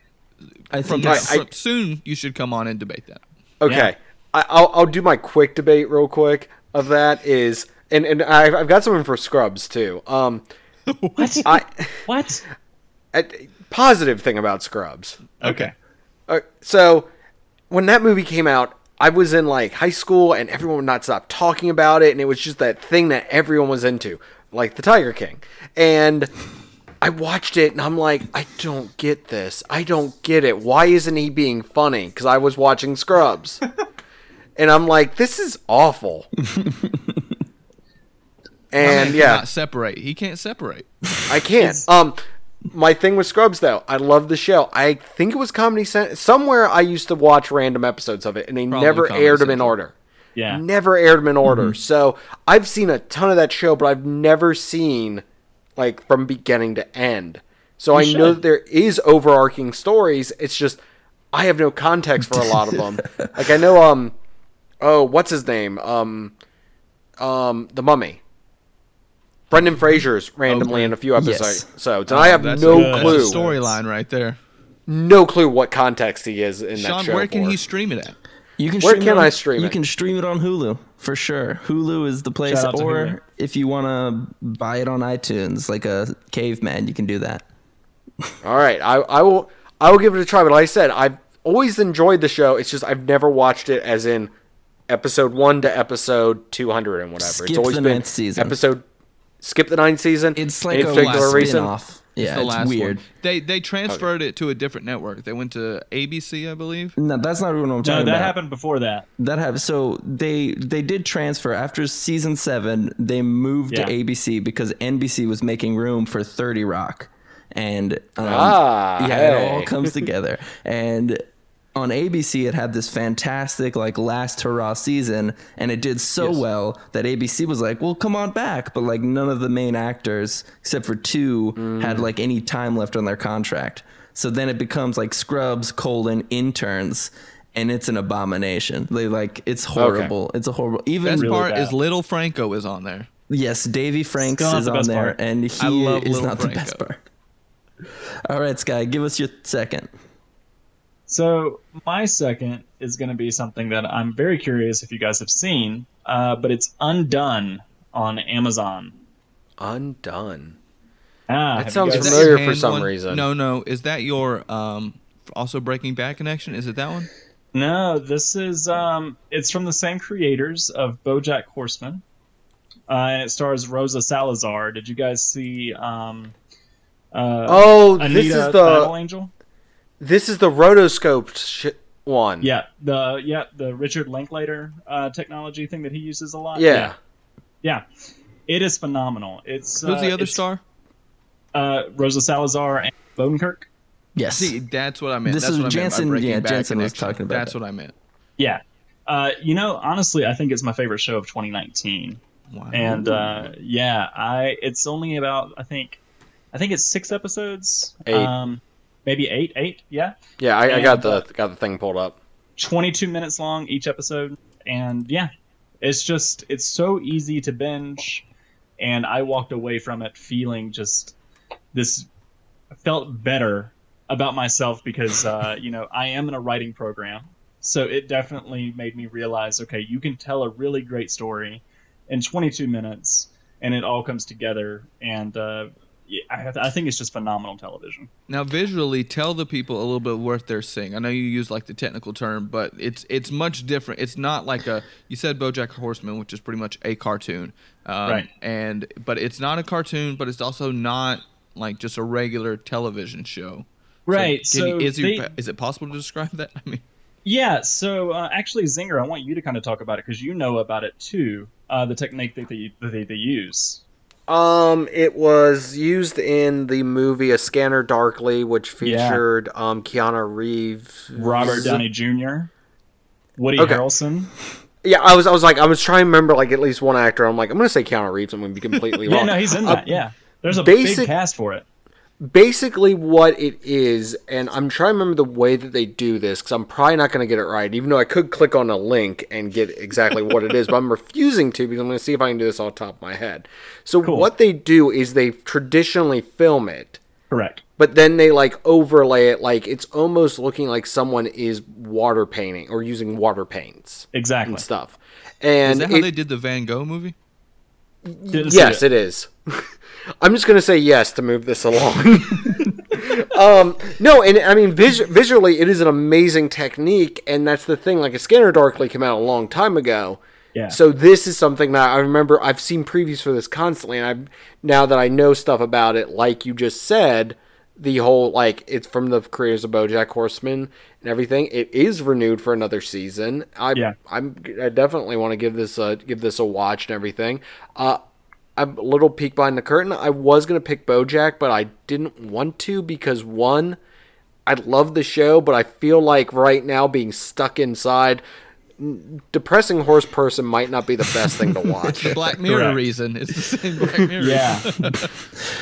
I
from,
think
Right,
it's-
I-
from- soon you should come on and debate that.
Okay,
Yeah.
I, I'll I'll do my quick debate real quick of that is, and and I've, I've got something for Scrubs too. Um,
What?
I
what?
a positive thing about Scrubs.
Okay.
Uh, so when that movie came out, I was in like high school and everyone would not stop talking about it, and it was just that thing that everyone was into, like the Tiger King. And I watched it and I'm like, I don't get this. I don't get it. Why isn't he being funny? Because I was watching Scrubs. and I'm like, this is awful. And yeah,
cannot separate. He can't separate.
I can't. Um, my thing with Scrubs though, I love the show. I think it was Comedy Central. Somewhere I used to watch random episodes of it, and they
Probably
never
Comedy
aired them in order.
Yeah.
Never aired them in order. So I've seen a ton of that show, but I've never seen like from beginning to end. So
You
I know that there is overarching stories. It's just I have no context for a lot of them. like I know, um, oh, what's his name? Um, um, the Mummy. Brendan Fraser's randomly in a few
Yes.
episodes, and I have
That's
no
a,
clue,
storyline right there.
no clue what context he is in that
Sean,
show.
where can
for.
he stream it at?
You can
Where
stream
can
it on,
I stream
You
it?
can stream it on Hulu for sure. Hulu is the place,
Shout out to
or
Hulu.
if you want to buy it on iTunes like a caveman, you can do that.
All right, I, I will I will give it a try. But like I said, I've always enjoyed the show. It's just I've never watched it as in episode one to episode two hundred and whatever.
Skip
it's always
the
been
ninth season.
episode. Skip the ninth season.
It's like a
particular
last
reason?
spin-off. Yeah,
the
it's
last
weird.
one. They they transferred it to a different network. They went to ABC, I believe.
No, that's not what I'm talking about.
No, that
about.
happened before that.
That happened. So they they did transfer after season seven. They moved
Yeah.
to ABC because NBC was making room for Thirty Rock, and um,
Ah,
yeah, it all comes together. And on ABC, it had this fantastic like last hurrah season, and it did so well that ABC was like, "Well, come on back," but like none of the main actors except for two
Mm.
had like any time left on their contract. So then it becomes like Scrubs colon interns. And it's an abomination. They like it's horrible. It's a horrible. Even
Best
Really
part
bad.
is Little Franco is on there.
Yes, Dave Franco's
Still
is
the
on there,
part.
and he is
Little
not the best part. All right, Sky, give us your second.
So my second is going to be something that I'm very curious if you guys have seen, uh, but it's Undone on Amazon.
Undone.
Ah,
That sounds
guys-
Is that
familiar for some
one?
reason.
No, no. Is that your um also Breaking Bad connection? Is it that one?
No, this is um, it's from the same creators of BoJack Horseman, uh, and it stars Rosa Salazar. Did you guys see? Um, uh,
Oh,
Alita
this is
Battle
the
Angel.
This is the rotoscoped sh- one.
Yeah, the yeah the Richard Linklater uh, technology thing that he uses a lot.
Yeah.
yeah, it is phenomenal. It's
Who's
uh,
the other star?
Uh, Rosa Salazar and Bob Odenkirk.
Yes.
See, that's what I meant.
This
that's
is
what I meant
Jansen- yeah, Jansen was talking about
That's
that.
what I meant.
Yeah, uh, you know, honestly, I think it's my favorite show of 2019.
Wow.
and uh, yeah, I it's only about I think I think it's six episodes,
Eight.
um, maybe eight, eight, yeah,
Yeah, I, I got
uh,
the got the thing pulled up.
twenty two minutes long each episode, and yeah, it's just it's so easy to binge, and I walked away from it feeling just this felt better about myself because uh, you know I am in a writing program, so it definitely made me realize okay, you can tell a really great story in 22 minutes, and it all comes together, and uh, yeah, I, I think it's just phenomenal television.
Now, visually, tell the people a little bit what they're seeing. I know you use like the technical term, but it's it's much different. It's not like a you said BoJack Horseman, which is pretty much a cartoon, um,
Right.
And but it's not a cartoon, but it's also not like just a regular television show.
Right.
So,
So,
you- is,
they-
it, is it possible to describe that? I mean,
Yeah, so uh, actually, Zinger, I want you to kind of talk about it because you know about it too. Uh, the technique that they, that they, they use.
Um, it was used in the movie A Scanner Darkly, which
Yeah.
featured um Keanu Reeves,
Robert Downey Jr., Woody
Okay.
Harrelson.
Yeah, I was I was like I was trying to remember like at least one actor. I'm like I'm gonna say Keanu Reeves. I'm gonna be completely
Yeah,
wrong.
no, he's in
Uh,
that. yeah, there's a
basic-
big cast for it.
Basically what it is, and I'm trying to remember the way that they do this because I'm probably not going to get it right, even though I could click on a link and get exactly what it is, but I'm refusing to because I'm going to see if I can do this off the top of my head. So
Cool.
what they do is they traditionally film it,
Correct.
but then they like overlay it like it's almost looking like someone is water painting or using water paints
Exactly.
and stuff.
is
And
that how
it-
they did the Van Gogh movie?
Didn't see
yes, it is. I'm just gonna say yes to move this along. um, no, and I mean vis- visually, it is an amazing technique, and that's the thing. Like a Scanner Darkly came out a long time ago,
Yeah.
so this is something that I remember. I've seen previews for this constantly, and I've now that I know stuff about it, like you just said, the whole like it's from the creators of BoJack Horseman and everything. It is renewed for another season. I
Yeah.
I'm I definitely want to give this a give this a watch and everything. Uh, a little peek behind the curtain. I was gonna pick BoJack, but I didn't want to because one, I love the show, but I feel like right now being stuck inside, depressing horse person might not be the best thing to watch.
The Black Mirror
Correct.
reason. It's the same Black Mirror.
yeah.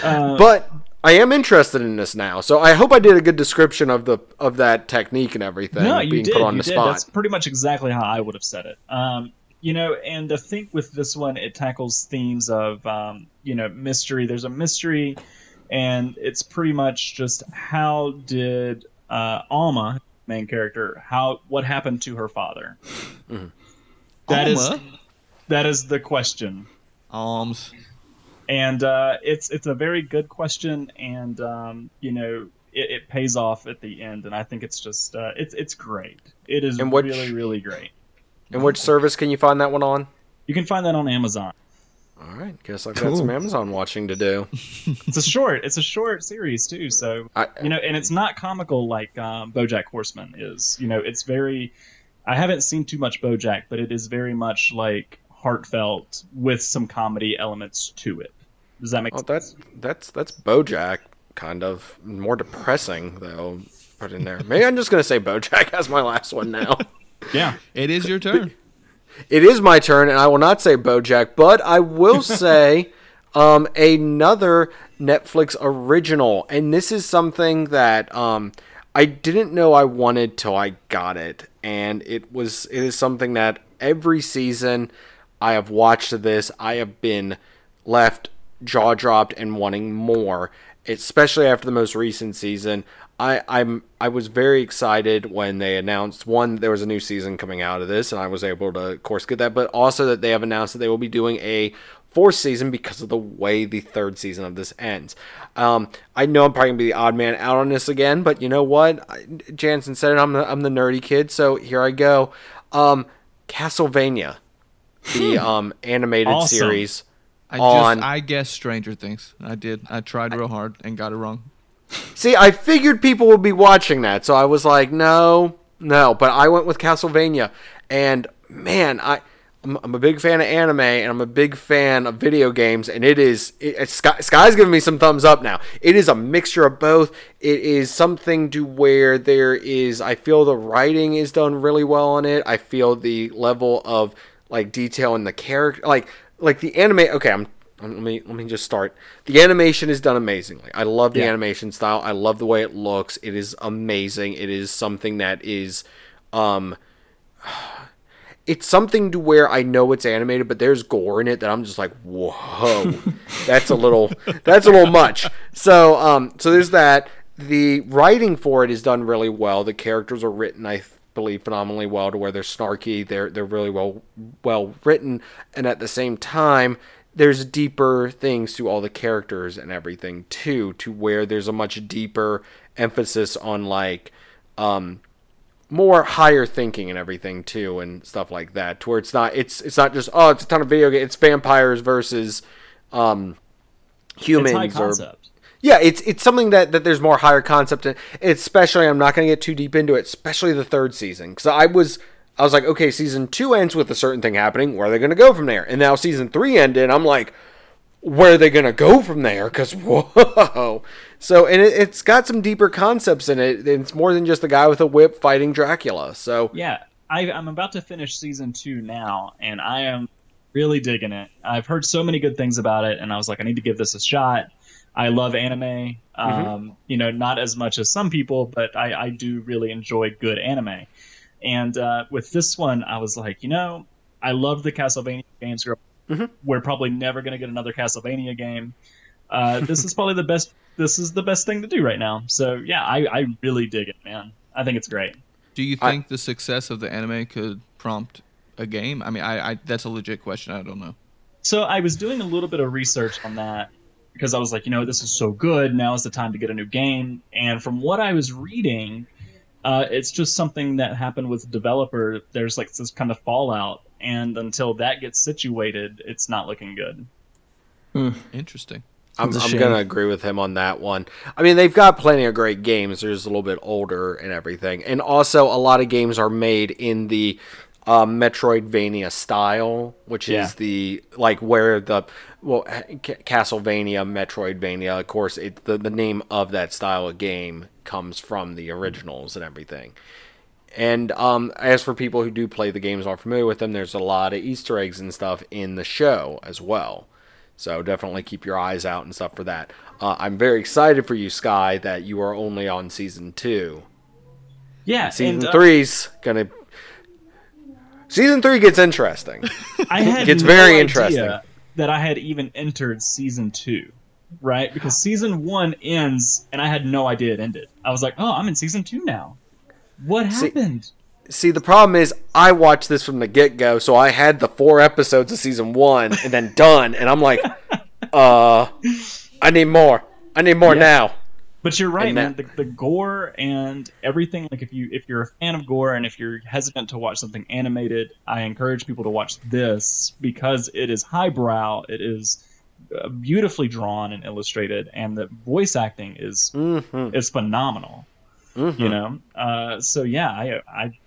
Uh,
but I am interested in this now, so I hope I did a good description of the of that technique and everything
no, you
being
did.
put on
you
the
did.
spot.
That's pretty much exactly how I would have said it. Um, you know, and I think with this one, it tackles themes of um, you know mystery. There's a mystery, and it's pretty much just how did uh, Alma, main character, how what happened to her father? That is
Alma?
that is the question.
Alms.
and uh, it's it's a very good question, and um, you know it, it pays off at the end, and I think it's just uh, it's it's great. It is
And which-
really really great.
And which service can you find that one on?
You can find that on Amazon.
All right, guess I've got
Cool.
some Amazon watching to do.
It's a short. It's a short series too, so
I,
you know, and it's not comical like um, BoJack Horseman is. You know, it's very. I haven't seen too much BoJack, but it is very much like heartfelt with some comedy elements to it. Does that make
oh,
sense?
that's that's that's BoJack kind of more depressing though. Put in there. Maybe I'm just gonna say BoJack as my last one now.
Yeah.
It is your turn.
It is my turn, and I will not say BoJack, but I will say um, another Netflix original, and this is something that um, I didn't know I wanted till I got it, and it was it is something that every season I have watched this, I have been left jaw dropped and wanting more, especially after the most recent season. I, I'm I was very excited when they announced one there was a new season coming out of this, and I was able to, of course, get that. But also that they have announced that they will be doing a fourth season because of the way the third season of this ends. Um, I know I'm probably gonna be the odd man out on this again, but you know what? I, Jansen said it. I'm the I'm the nerdy kid, so here I go. Um, Castlevania, the um animated
Awesome.
series.
I
On-
just I guessed Stranger Things. I did. I tried real hard and got it wrong.
See, I figured people would be watching that, so I was like, no, no. But I went with Castlevania, and man, I. I'm, I'm a big fan of anime, and I'm a big fan of video games, and it is. It, Sky, Sky's giving me some thumbs up now. It is a mixture of both. It is something to where there is. I feel the writing is done really well on it. I feel the level of like detail in the character, like like the anime. Okay, I'm let me let me just start. The animation is done amazingly. I love the
Yeah.
animation style. I love the way it looks. It is amazing. It is something that is um it's something to where I know it's animated, but there's gore in it that I'm just like, whoa, that's a little, that's a little much. So, um, so there's that. The writing for it is done really well. The characters are written, I believe, phenomenally well to where they're snarky. They're they're really well well written, and at the same time, there's deeper things to all the characters and everything too, to where there's a much deeper emphasis on like, um, more higher thinking and everything too and stuff like that to where it's not it's it's not just oh it's a ton of video game it's vampires versus um
It's
humans or yeah it's it's something that that there's more higher concept in especially i'm not going to get too deep into it especially the third season because i was i was like okay season two ends with a certain thing happening where are they going to go from there and now season three ended and i'm like where are they going to go from there? Because whoa! So and it, it's got some deeper concepts in it. It's more than just a guy with a whip fighting Dracula. So
Yeah, I, I'm about to finish season two now, and I am really digging it. I've heard so many good things about it, and I was like, I need to give this a shot. I love anime. Um, You know, not as much as some people, but I, I do really enjoy good anime. And uh, with this one, I was like, you know, I love the Castlevania games. We're probably never going to get another Castlevania game. Uh, this is probably the best. This is the best thing to do right now. So yeah, I, I really dig it, man. I think it's great.
Do you
I-
think the success of the anime could prompt a game? I mean, I, I that's a legit question. I don't know.
So I was doing a little bit of research on that because I was like, you know, this is so good. Now is the time to get a new game. And from what I was reading, uh, it's just something that happened with developer. There's like this kind of fallout, and until that gets situated, it's not looking good.
Interesting.
I'm,
It's a
I'm gonna agree with him on that one. I mean, they've got plenty of great games. They're just a little bit older and everything, and also a lot of games are made in the uh, Metroidvania style, which
Yeah.
is the like where the well Ca- Castlevania, Metroidvania. Of course, it the, the name of that style of game comes from the originals and everything. And um, as for people who do play the games are familiar with them, there's a lot of Easter eggs and stuff in the show as well. So definitely keep your eyes out and stuff for that. Uh, I'm very excited for you, Sky, that you are only on season two.
Yeah,
Season
and, uh,
three's gonna. Season three gets interesting.
I had
It's
no
very interesting.
that I had even entered season two, right? Because season one ends, and I had no idea it ended. I was like, oh, I'm in season two now. What happened?
See, the problem is I watched this from the get go, so I had the four episodes of season one and then done, and I'm like, uh, I need more. I need more
Yeah.
now.
But you're right,
And
man.
that-
The, the gore and everything. Like if you if you're a fan of gore and if you're hesitant to watch something animated, I encourage people to watch this because it is highbrow. It is beautifully drawn and illustrated, and the voice acting is
Mm-hmm.
is phenomenal. You know. Uh, so yeah, I I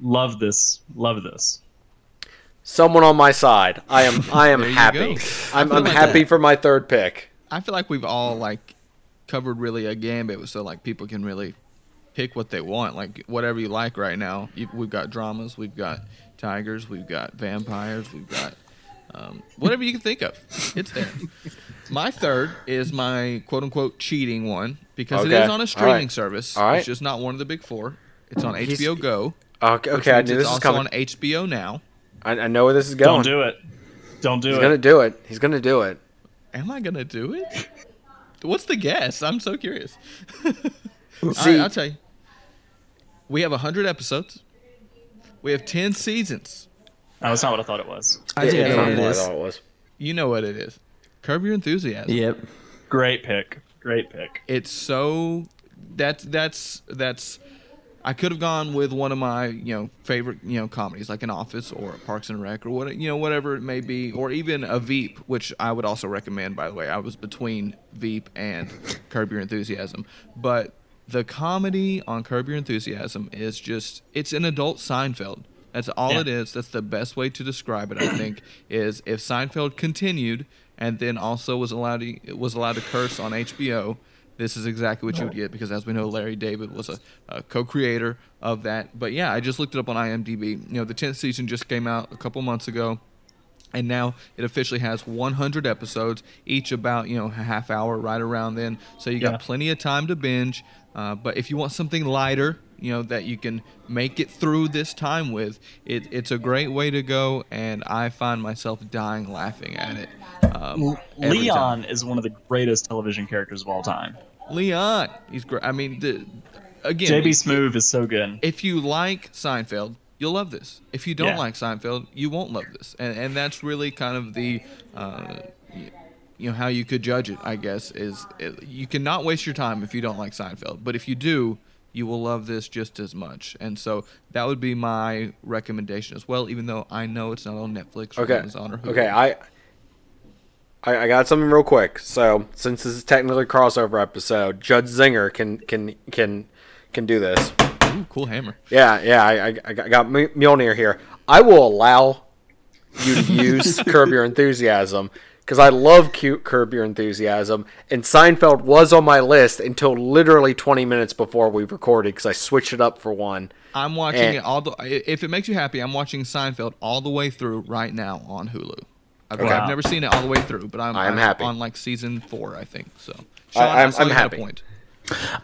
love this. Love this.
Someone on my side. I am. I am happy.
go.
I'm,
I feel
I'm
like
happy
that-
for my third pick.
I feel like we've all like covered really a gambit, so like people can really pick what they want, like whatever you like right now. We've got dramas, we've got tigers, we've got vampires, we've got um, whatever you can think of. It's there. My third is my quote unquote cheating one because it
Okay.
is on a streaming
right.
service.
All right.
It's just not one of the big four. It's on
He's-
HBO Go.
Okay,
which
okay, I
means
knew
it's
this is
also
coming.
on HBO now.
I, I know where this is going.
Don't do it. Don't do
He's
it.
He's gonna do it. He's gonna do it.
Am I gonna do it? What's the guess? I'm so curious.
See-
I, will tell you. We have hundred episodes. We have ten seasons.
No, that's not what I thought it was.
I think I know what it
what I thought it was.
You know what it is. Curb Your Enthusiasm.
Yep.
Great pick. Great pick.
It's so that's that's that's. I could have gone with one of my you know favorite you know comedies like an Office or Parks and Rec or what you know whatever it may be or even a Veep, which I would also recommend. By the way, I was between Veep and Curb Your Enthusiasm, but the comedy on Curb Your Enthusiasm is just it's an adult Seinfeld. That's all
Yeah.
it is. That's the best way to describe it. I think is if Seinfeld continued and then also was allowed to was allowed to curse on HBO. This is exactly what you would get because, as we know, Larry David was a, a co-creator of that. But yeah, I just looked it up on IMDb. You know, the tenth season just came out a couple months ago and now it officially has 100 episodes each about you know a half hour right around then so you got
Yeah.
plenty of time to binge uh, but if you want something lighter you know that you can make it through this time with it, it's a great way to go and i find myself dying laughing at it um,
Leon is one of the greatest television characters of all time.
leon he's great i mean the, again
JB Smoove is so good.
if you like Seinfeld, you'll love this. If you don't
Yeah.
like Seinfeld, you won't love this. And and that's really kind of the uh, you know how you could judge it, I guess, is it, you cannot waste your time if you don't like Seinfeld. But if you do, you will love this just as much. And so that would be my recommendation as well, even though I know it's not on Netflix or
Okay.
Amazon or Hulu.
Okay, I, I I got something real quick. So since this is technically a crossover episode, Judge Zinger can can can can do this.
Ooh, cool hammer.
Yeah, yeah. I, I, I got Mjolnir here. I will allow you to use Curb Your Enthusiasm because I love cute Curb Your Enthusiasm, and Seinfeld was on my list until literally 20 minutes before we recorded because I switched it up for one.
I'm watching
Eh.
it all the. If it makes you happy, I'm watching Seinfeld all the way through right now on Hulu. I've,
Okay.
I've never seen it all the way through, but I'm,
I'm
I'm
happy.
on like season four, I think. So,
I-
Sean,
I'm-
saw
I'm
you had a
happy.
Point.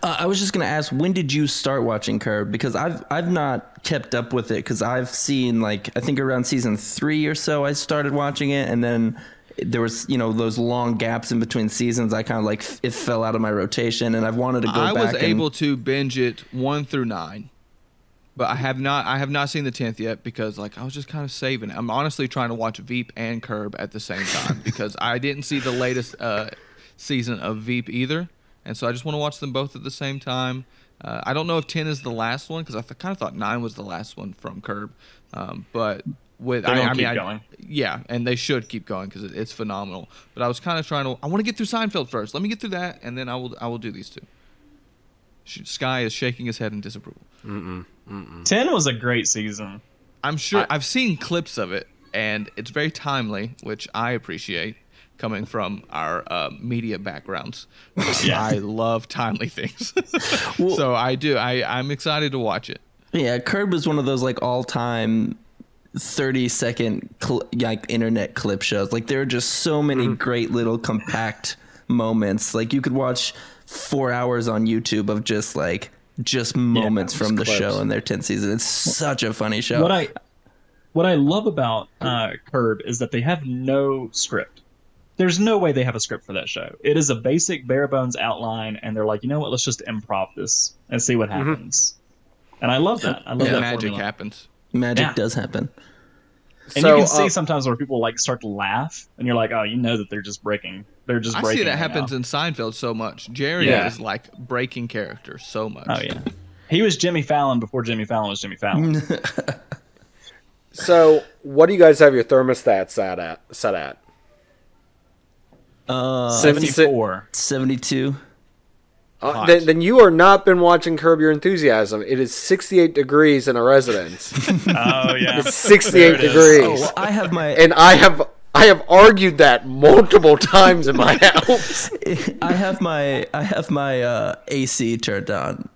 Uh, I was just gonna ask, when did you start watching Curb? Because I've I've not kept up with it because I've seen like I think around season three or so I started watching it, and then there was you know those long gaps in between seasons. I kind of like it fell out of my rotation, and I've wanted to go
I was able to binge it one through nine, but I have not. I have not seen the tenth yet because like I was just kind of saving. it. I'm honestly trying to watch Veep and Curb at the same time because I didn't see the latest uh, season of Veep either, and so I just want to watch them both at the same time. Uh, I don't know if ten is the last one because I th- kind of thought nine was the last one from Curb, um, but with I, I mean,
keep
I-
going.
yeah, and they should keep going because it, it's phenomenal. But I was kind of trying to. I want to get through Seinfeld first. Let me get through that, and then I will. I will do these two. Sky is shaking his head in disapproval.
Ten was a great season.
I'm sure I've seen clips of it, and it's very timely, which I appreciate coming from our uh, media backgrounds.
Yeah.
I love timely things, so I do. I I'm excited to watch it.
Yeah, Curb is one of those like all time. 30 second cl- like internet clip shows like there are just so many
Mm-hmm.
great little compact moments like you could watch four hours on youtube of just like just moments
just
from the
clips.
show in their 10th season it's such a funny show
What I what I love about uh, Curb is that they have no script. There's no way they have a script for that show. It is a basic bare bones outline, and they're like, you know what? Let's just improv this and see what happens. And I love that. I love
Yeah,
that
magic
formula.
happens.
Magic
Yeah.
does happen
And
So,
you can see
uh,
sometimes where people like start to laugh, and you're like, oh, you know that they're just breaking. They're just
I
breaking.
see that
right
happens
now.
in Seinfeld so much. Jerry
Yeah.
is like breaking character so much.
Oh yeah, he was Jimmy Fallon before Jimmy Fallon was Jimmy Fallon.
So, what do you guys have your thermostat set at? Set at?
uh
Seventy four.
72
Uh, then, then you are not been watching Curb Your Enthusiasm. It is 68 degrees in a residence.
Oh yeah,
It's 68
There it is.
degrees.
oh well, i have my
and I have I have argued that multiple times in my house.
I have my I have my uh, AC turned on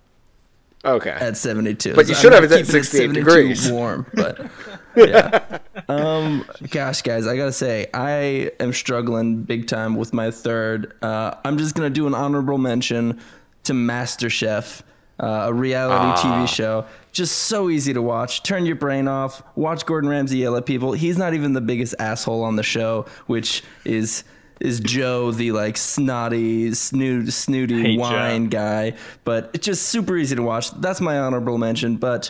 Okay.
at 72.
But you
So
should
I'm
have it at
keeping
68
72
degrees.
warm, but yeah. Um, gosh, guys, I gotta say, I am struggling big time with my third. Uh, I'm just gonna do an honorable mention to MasterChef, uh, a reality
Ah.
TV show. Just so easy to watch. Turn your brain off. Watch Gordon Ramsay yell at people. He's not even the biggest asshole on the show, which is is Joe the like snotty, snoot, snooty
Hey, Joe.
wine guy. But it's just super easy to watch. That's my honorable mention. But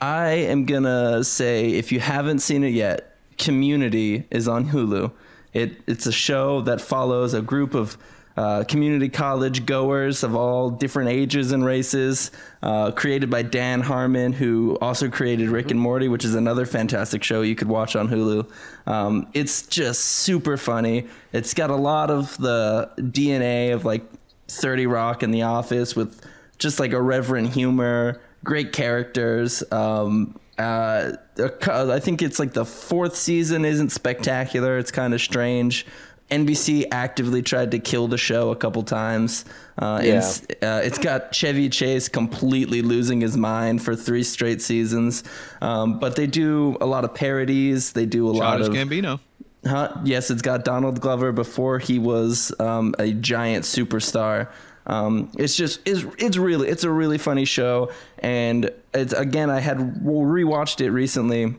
I am gonna say if you haven't seen it yet, Community is on Hulu. It it's a show that follows a group of uh, community college goers of all different ages and races, uh, created by Dan Harmon, who also created Rick and Morty, which is another fantastic show you could watch on Hulu. Um, it's just super funny. It's got a lot of the DNA of like 30 Rock and The Office with just like irreverent humor, great characters. Um, uh, I think it's like the fourth season isn't spectacular. It's kind of strange. NBC actively tried to kill the show a couple times. Uh,
Yeah.
s- uh, it's got Chevy Chase completely losing his mind for three straight seasons. Um, but they do a lot of parodies. They do a lot
Childish
of
Gambino.
Huh? Yes, it's got Donald Glover before he was um, a giant superstar. Um, it's just it's it's really it's a really funny show, and it's again I had rewatched it recently.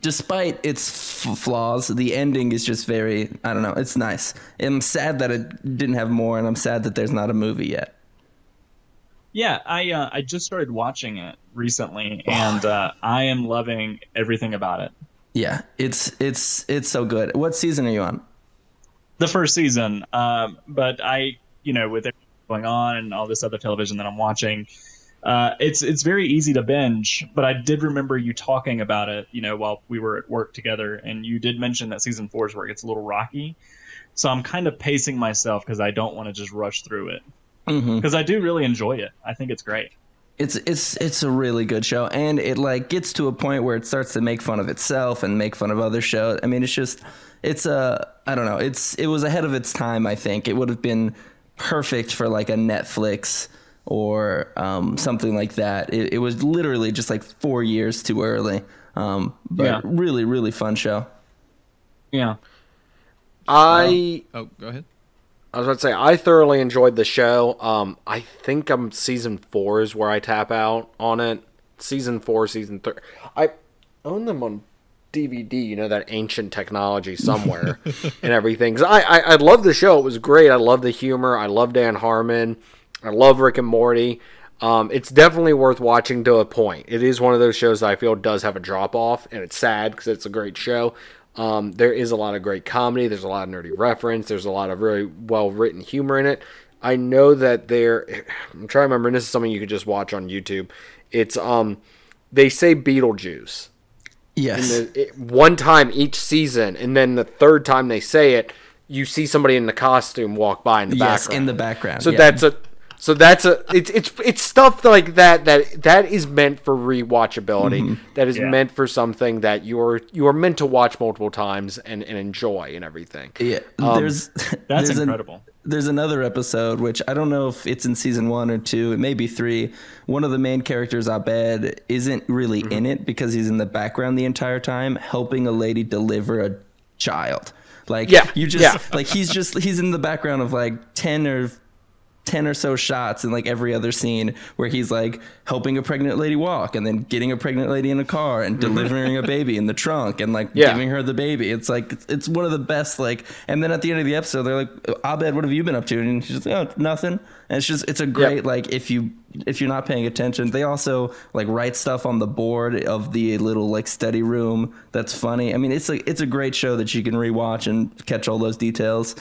Despite its f- flaws, the ending is just very I don't know. It's nice. I'm sad that it didn't have more, and I'm sad that there's not a movie yet.
Yeah, I uh, I just started watching it recently, and uh, I am loving everything about it.
Yeah, it's it's it's so good. What season are you on?
The first season, um, but I, you know, with everything going on and all this other television that I'm watching, uh, it's it's very easy to binge. But I did remember you talking about it, you know, while we were at work together, and you did mention that season four is where it gets a little rocky. So I'm kind of pacing myself because I don't want to just rush through it
Mm-hmm.
because I do really enjoy it. I think it's great.
it's it's it's a really good show and it like gets to a point where it starts to make fun of itself and make fun of other shows i mean it's just it's a i don't know it's it was ahead of its time i think it would have been perfect for like a netflix or um, something like that it, it was literally just like four years too early um, but
Yeah.
really really fun show
Yeah.
I
Oh, go ahead.
I was about to say I thoroughly enjoyed the show. Um, I think I'm season four is where I tap out on it. Season four, season three. I own them on DVD. You know that ancient technology somewhere and everything. 'Cause I, I I love the show. It was great. I love the humor. I love Dan Harmon. I love Rick and Morty. Um, it's definitely worth watching to a point. It is one of those shows that I feel does have a drop off, and it's sad because it's a great show. Um, there is a lot of great comedy. There's a lot of nerdy reference. There's a lot of really well written humor in it. I know that there. I'm trying to remember. And this is something you could just watch on YouTube. It's um, they say Beetlejuice
yes
the, it, one time each season, and then the third time they say it, you see somebody in the costume walk by in the
yes
background.
in the background
So
yeah.
that's a so that's a it's it's it's stuff like that that that is meant for rewatchability.
Mm-hmm.
That is
Yeah.
meant for something that you're you are meant to watch multiple times and, and enjoy and everything.
Yeah,
Um,
there's
That's
there's an-
incredible.
there's another episode which I don't know if it's in season one or two. It may be three. One of the main characters, Abed, isn't really
Mm-hmm.
in it because he's in the background the entire time, helping a lady deliver a child. Like
Yeah,
you just
yeah.
like he's just he's in the background of like ten or 10 or so shots in like every other scene where he's like helping a pregnant lady walk and then getting a pregnant lady in a car and mm-hmm. delivering a baby in the trunk and like
Yeah.
giving her the baby. It's like it's- one of the best like and then at the end of the episode they're like Abed what have you been up to and she's like oh nothing and it's just it's a great like if you if you're not paying attention they also like write stuff on the board of the little like study room that's funny. I mean it's like it's a great show that you can rewatch and catch all those details.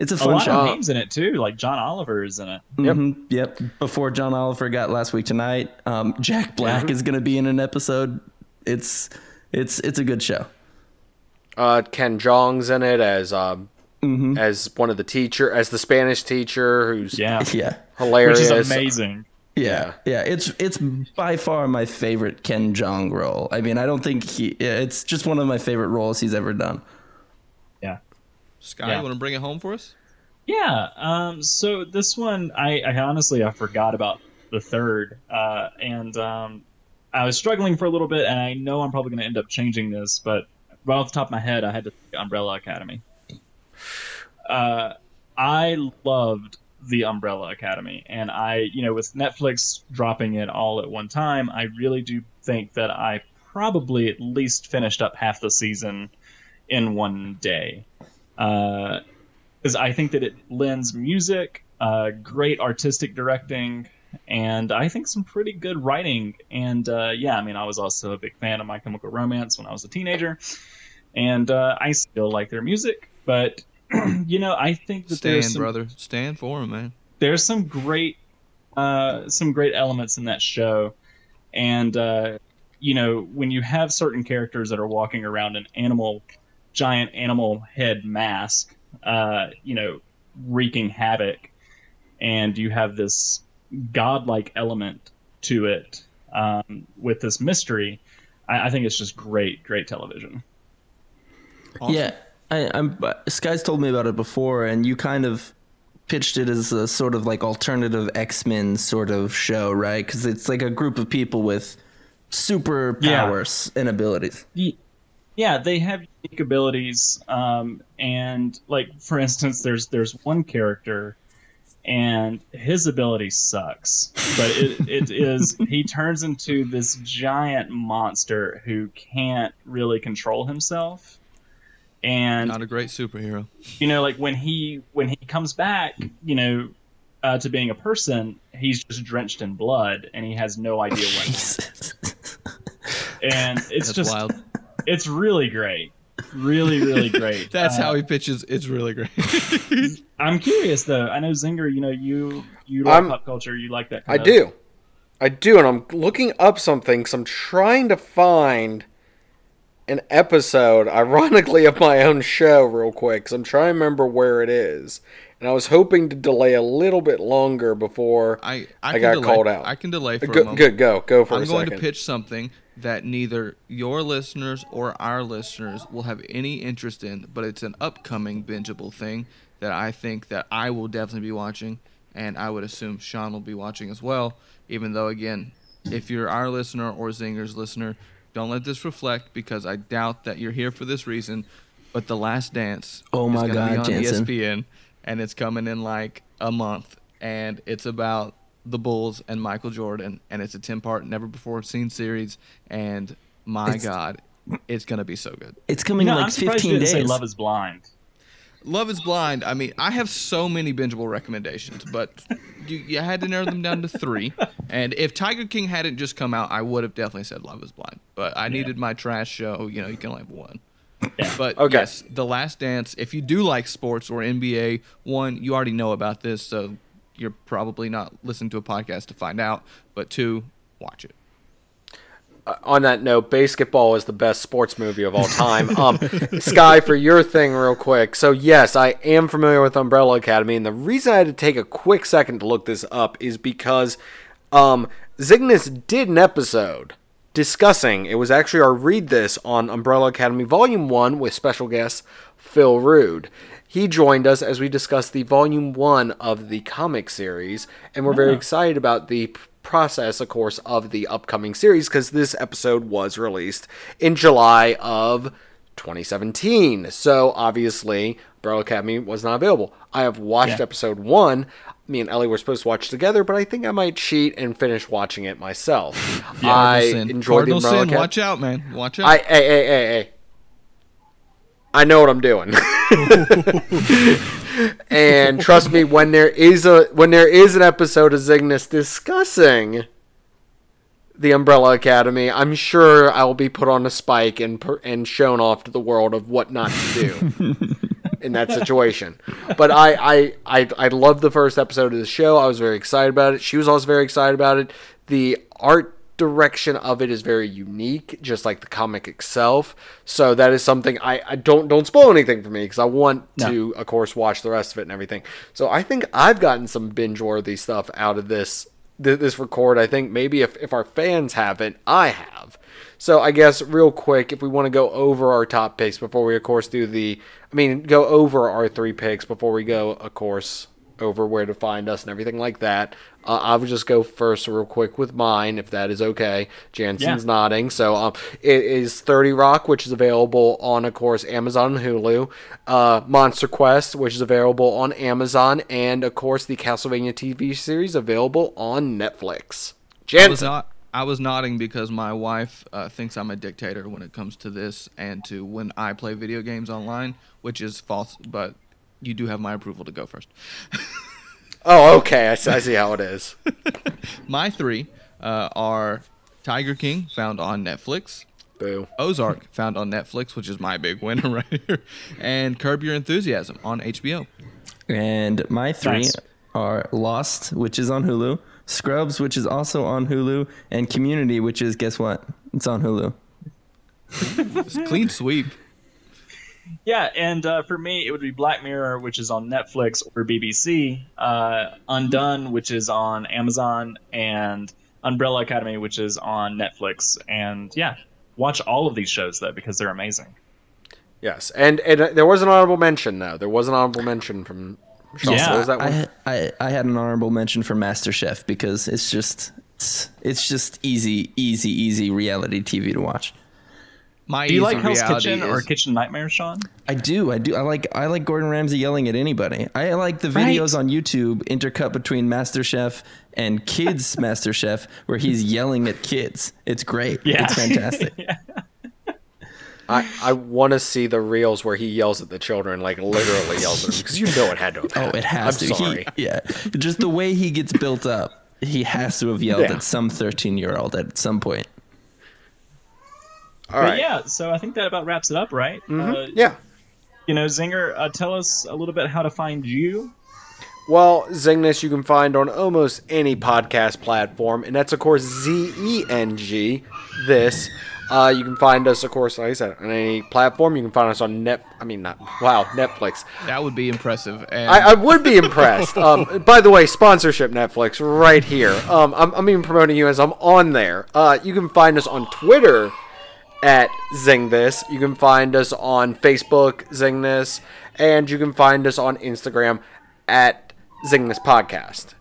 It's a
A lot
show.
of names in it too, like John Oliver is in it.
Yep.
Mhm, Yep. Before John Oliver got last week tonight, um, Jack Black is going to be in an episode. It's it's it's a good show.
Uh, Ken Jeong's in it as um
Mm-hmm.
as one of the teacher as the Spanish teacher who's
Yeah.
Yeah.
hilarious.
Which is amazing.
Yeah, yeah, it's it's by far my favorite Ken Jeong role. I mean, I don't think he. It's just one of my favorite roles he's ever done.
Sky,
Yeah.
you want to bring it home for us?
Yeah. Um, so this one, I, I honestly I forgot about the third, uh, and um, I was struggling for a little bit, and I know I'm probably going to end up changing this, but right off the top of my head, I had to think Umbrella Academy. Uh, I loved the Umbrella Academy, and I, you know, with Netflix dropping it all at one time, I really do think that I probably at least finished up half the season in one day. Uh, because I think that it lends music, uh, great artistic directing, and I think some pretty good writing. And uh, yeah, I mean, I was also a big fan of My Chemical Romance when I was a teenager, and uh, I still like their music. But you know, I think that there's
Stand,
some,
brother. Stand for him, man.
there's some great uh, some great elements in that show and uh, you know when you have certain characters that are walking around an animal giant animal head mask uh, you know wreaking havoc and you have this godlike element to it um, with this mystery I, I think it's just great great television
Awesome.
Yeah, I, I'm. Sky's told me about it before, and you kind of pitched it as a sort of like alternative X Men sort of show, right? Because it's like a group of people with superpowers and abilities.
Ye- Yeah, they have unique abilities, um, and like for instance, there's there's one character, and his ability sucks, but it, it is he turns into this giant monster who can't really control himself, and
Not a great superhero.
you know like when he when he comes back you know uh, to being a person he's just drenched in blood and he has no idea what and it's
That's
just
wild.
It's really great really really great
That's
Uh,
how he pitches. It's really great.
i'm curious though i know zinger you know you you like
I'm-
pop culture you like that
I
of
do. I do, and I'm looking up something because I'm trying to find an episode, ironically, of my own show real quick because I'm trying to remember where it is. And I was hoping to delay a little bit longer before
I I,
I
can
got
delay,
called out.
I can delay for a
Good,
moment.
good, go, go for
I'm
a
going
second.
to pitch something that neither your listeners or our listeners will have any interest in, but it's an upcoming bingeable thing that I think that I will definitely be watching, and I would assume Sean will be watching as well. Even though, again, if you're our listener or Zinger's listener, don't let this reflect because I doubt that you're here for this reason. But The Last Dance
Oh
is
my
gonna
God,
be on
Jansen.
ESPN, and it's coming in like a month, and it's about the Bulls and Michael Jordan, and it's a ten-part, never-before-seen series, and my
It's-
God, it's gonna be so good.
It's
you
coming
know,
in like
i'm surprised you
15
didn't say
days.
love is blind
Love is Blind. I mean, I have so many bingeable recommendations, but you, you had to narrow them down to three. And if Tiger King hadn't just come out, I would have definitely said Love is Blind. But I needed my trash show. You know, you can only have one.
Yeah.
But
Okay.
yes, The Last Dance. If you do like sports or NBA, one, you already know about this, so you're probably not listening to a podcast to find out. But two, watch it.
on that note, basketball is the best sports movie of all time. Um, Sky, for your thing, real quick. So yes, I am familiar with Umbrella Academy, and the reason I had to take a quick second to look this up is because um, Zing This did an episode discussing. It was actually our read this on Umbrella Academy Volume One with special guest Phil Rude. He joined us as we discussed the volume one of the comic series, and we're very excited about the process, of course, of the upcoming series because this episode was released in July of 2017. So obviously, Umbrella Academy was not available. I have watched
Yeah.
episode one. Me and Ellie were supposed to watch together, but I think I might cheat and finish watching it myself. I
Cardinal sin.
enjoyed
Cardinal
the Umbrella. Academy.
Watch out, man. Watch out.
I hey hey hey hey. I know what I'm doing. and trust me, when there is a when there is an episode of Zing This discussing the Umbrella Academy, I'm sure I will be put on a spike and per, and shown off to the world of what not to do in that situation. But I, I I I love the first episode of the show. I was very excited about it. She was also very excited about it. The art direction of it is very unique, just like the comic itself. So that is something I, I don't don't spoil anything for me because I want to, of course, watch the rest of it and everything. So I think I've gotten some binge worthy stuff out of this th- this record. I think maybe if if our fans haven't, I have. So I guess real quick, if we want to go over our top picks before we, of course, do the, I mean, go over our three picks before we go, of course, over where to find us and everything like that. Uh, I would just go first real quick with mine, if that is okay. Jansen's
Yeah.
nodding. So um, it is 30 Rock, which is available on, of course, Amazon and Hulu. Uh, Monster Quest, which is available on Amazon. And, of course, the Castlevania TV series available on Netflix.
I was
Jansen.
not. I was nodding because my wife uh, thinks I'm a dictator when it comes to this and to when I play video games online, which is false. But you do have my approval to go first.
Oh, okay. I see, I see how it is.
My three uh, are Tiger King, found on Netflix.
Boo.
Ozark, found on Netflix, which is my big winner right here, and Curb Your Enthusiasm on HBO.
And my three
Nice.
are Lost, which is on Hulu, Scrubs, which is also on Hulu, and Community, which is guess what? It's on Hulu.
It's clean sweep.
Yeah, and uh, for me, it would be Black Mirror, which is on Netflix or BBC, uh, Undone, which is on Amazon, and Umbrella Academy, which is on Netflix. And yeah, watch all of these shows though because they're amazing.
Yes. And, and uh, there was an honorable mention, though. There was an honorable mention from Sean.
Yeah,
What was that one?
I, I I had an honorable mention for MasterChef because it's just it's, it's just easy, easy, easy reality TV to watch.
My
Do you like
easy
Hell's
reality
Kitchen or Kitchen Nightmares, Sean?
I do, I do. I like I like Gordon Ramsay yelling at anybody. I like the
Right.
videos on YouTube intercut between MasterChef and Kids MasterChef where he's yelling at kids. It's great.
Yeah.
It's fantastic. yeah.
I, I want to see the reels where he yells at the children, like literally yells at them, because you know it had to have
Oh, it has
I'm
to.
sorry.
He, yeah, just the way he gets built up, he has to have yelled
Yeah.
at some thirteen-year-old at some point.
All
But yeah, so I think that about wraps it up, right? Uh,
Yeah.
You know, Zinger, uh, tell us a little bit how to find you.
Well, Zing This you can find on almost any podcast platform, and that's of course Z E N G. This. Uh, you can find us, of course, like I said, on any platform. You can find us on Net. I mean, not wow, Netflix.
That would be impressive. And
I, I would be impressed. Um, by the way, sponsorship Netflix right here. Um, I'm, I'm even promoting you as I'm on there. Uh, you can find us on Twitter at Zing This. You can find us on Facebook, Zing This, and you can find us on Instagram at Zing This Podcast.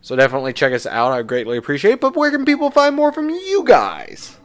So definitely check us out. I greatly appreciate it. But where can people find more from you guys?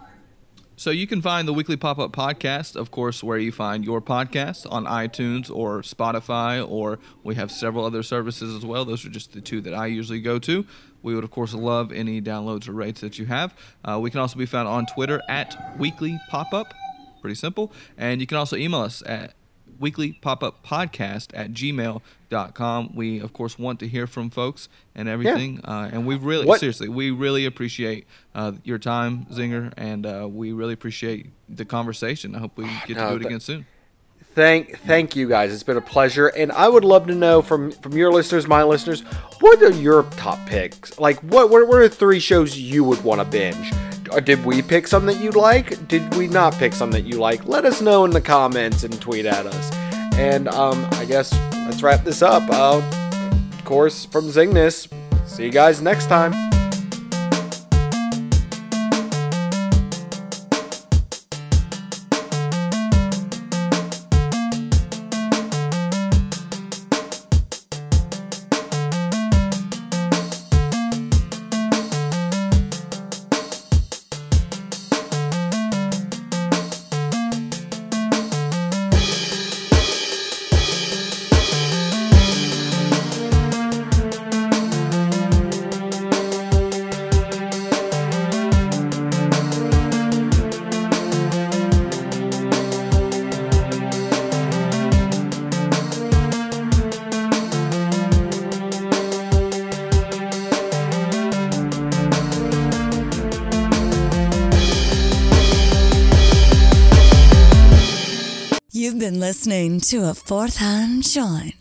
So you can find the Weekly Pop Up Podcast, of course, where you find your podcast on iTunes or Spotify, or we have several other services as well. Those are just the two that I usually go to. We would, of course, love any downloads or rates that you have. Uh, we can also be found on Twitter at Weekly Pop Up. Pretty simple. And you can also email us at weekly pop-up podcast at gmail.com we of course want to hear from folks and everything uh, and we really
What-
seriously we really appreciate uh, your time zinger and uh, we really appreciate the conversation i hope we get to
No,
do it again soon
Thank, thank you guys. It's been a pleasure, and I would love to know from from your listeners, my listeners, what are your top picks? Like, what what, what are three shows you would want to binge? Did we pick some that you like? Did we not pick some that you like? Let us know in the comments and tweet at us. And um, I guess let's wrap this up. Uh, of course, from Zing This. See you guys next time.
To a fourth hand joint.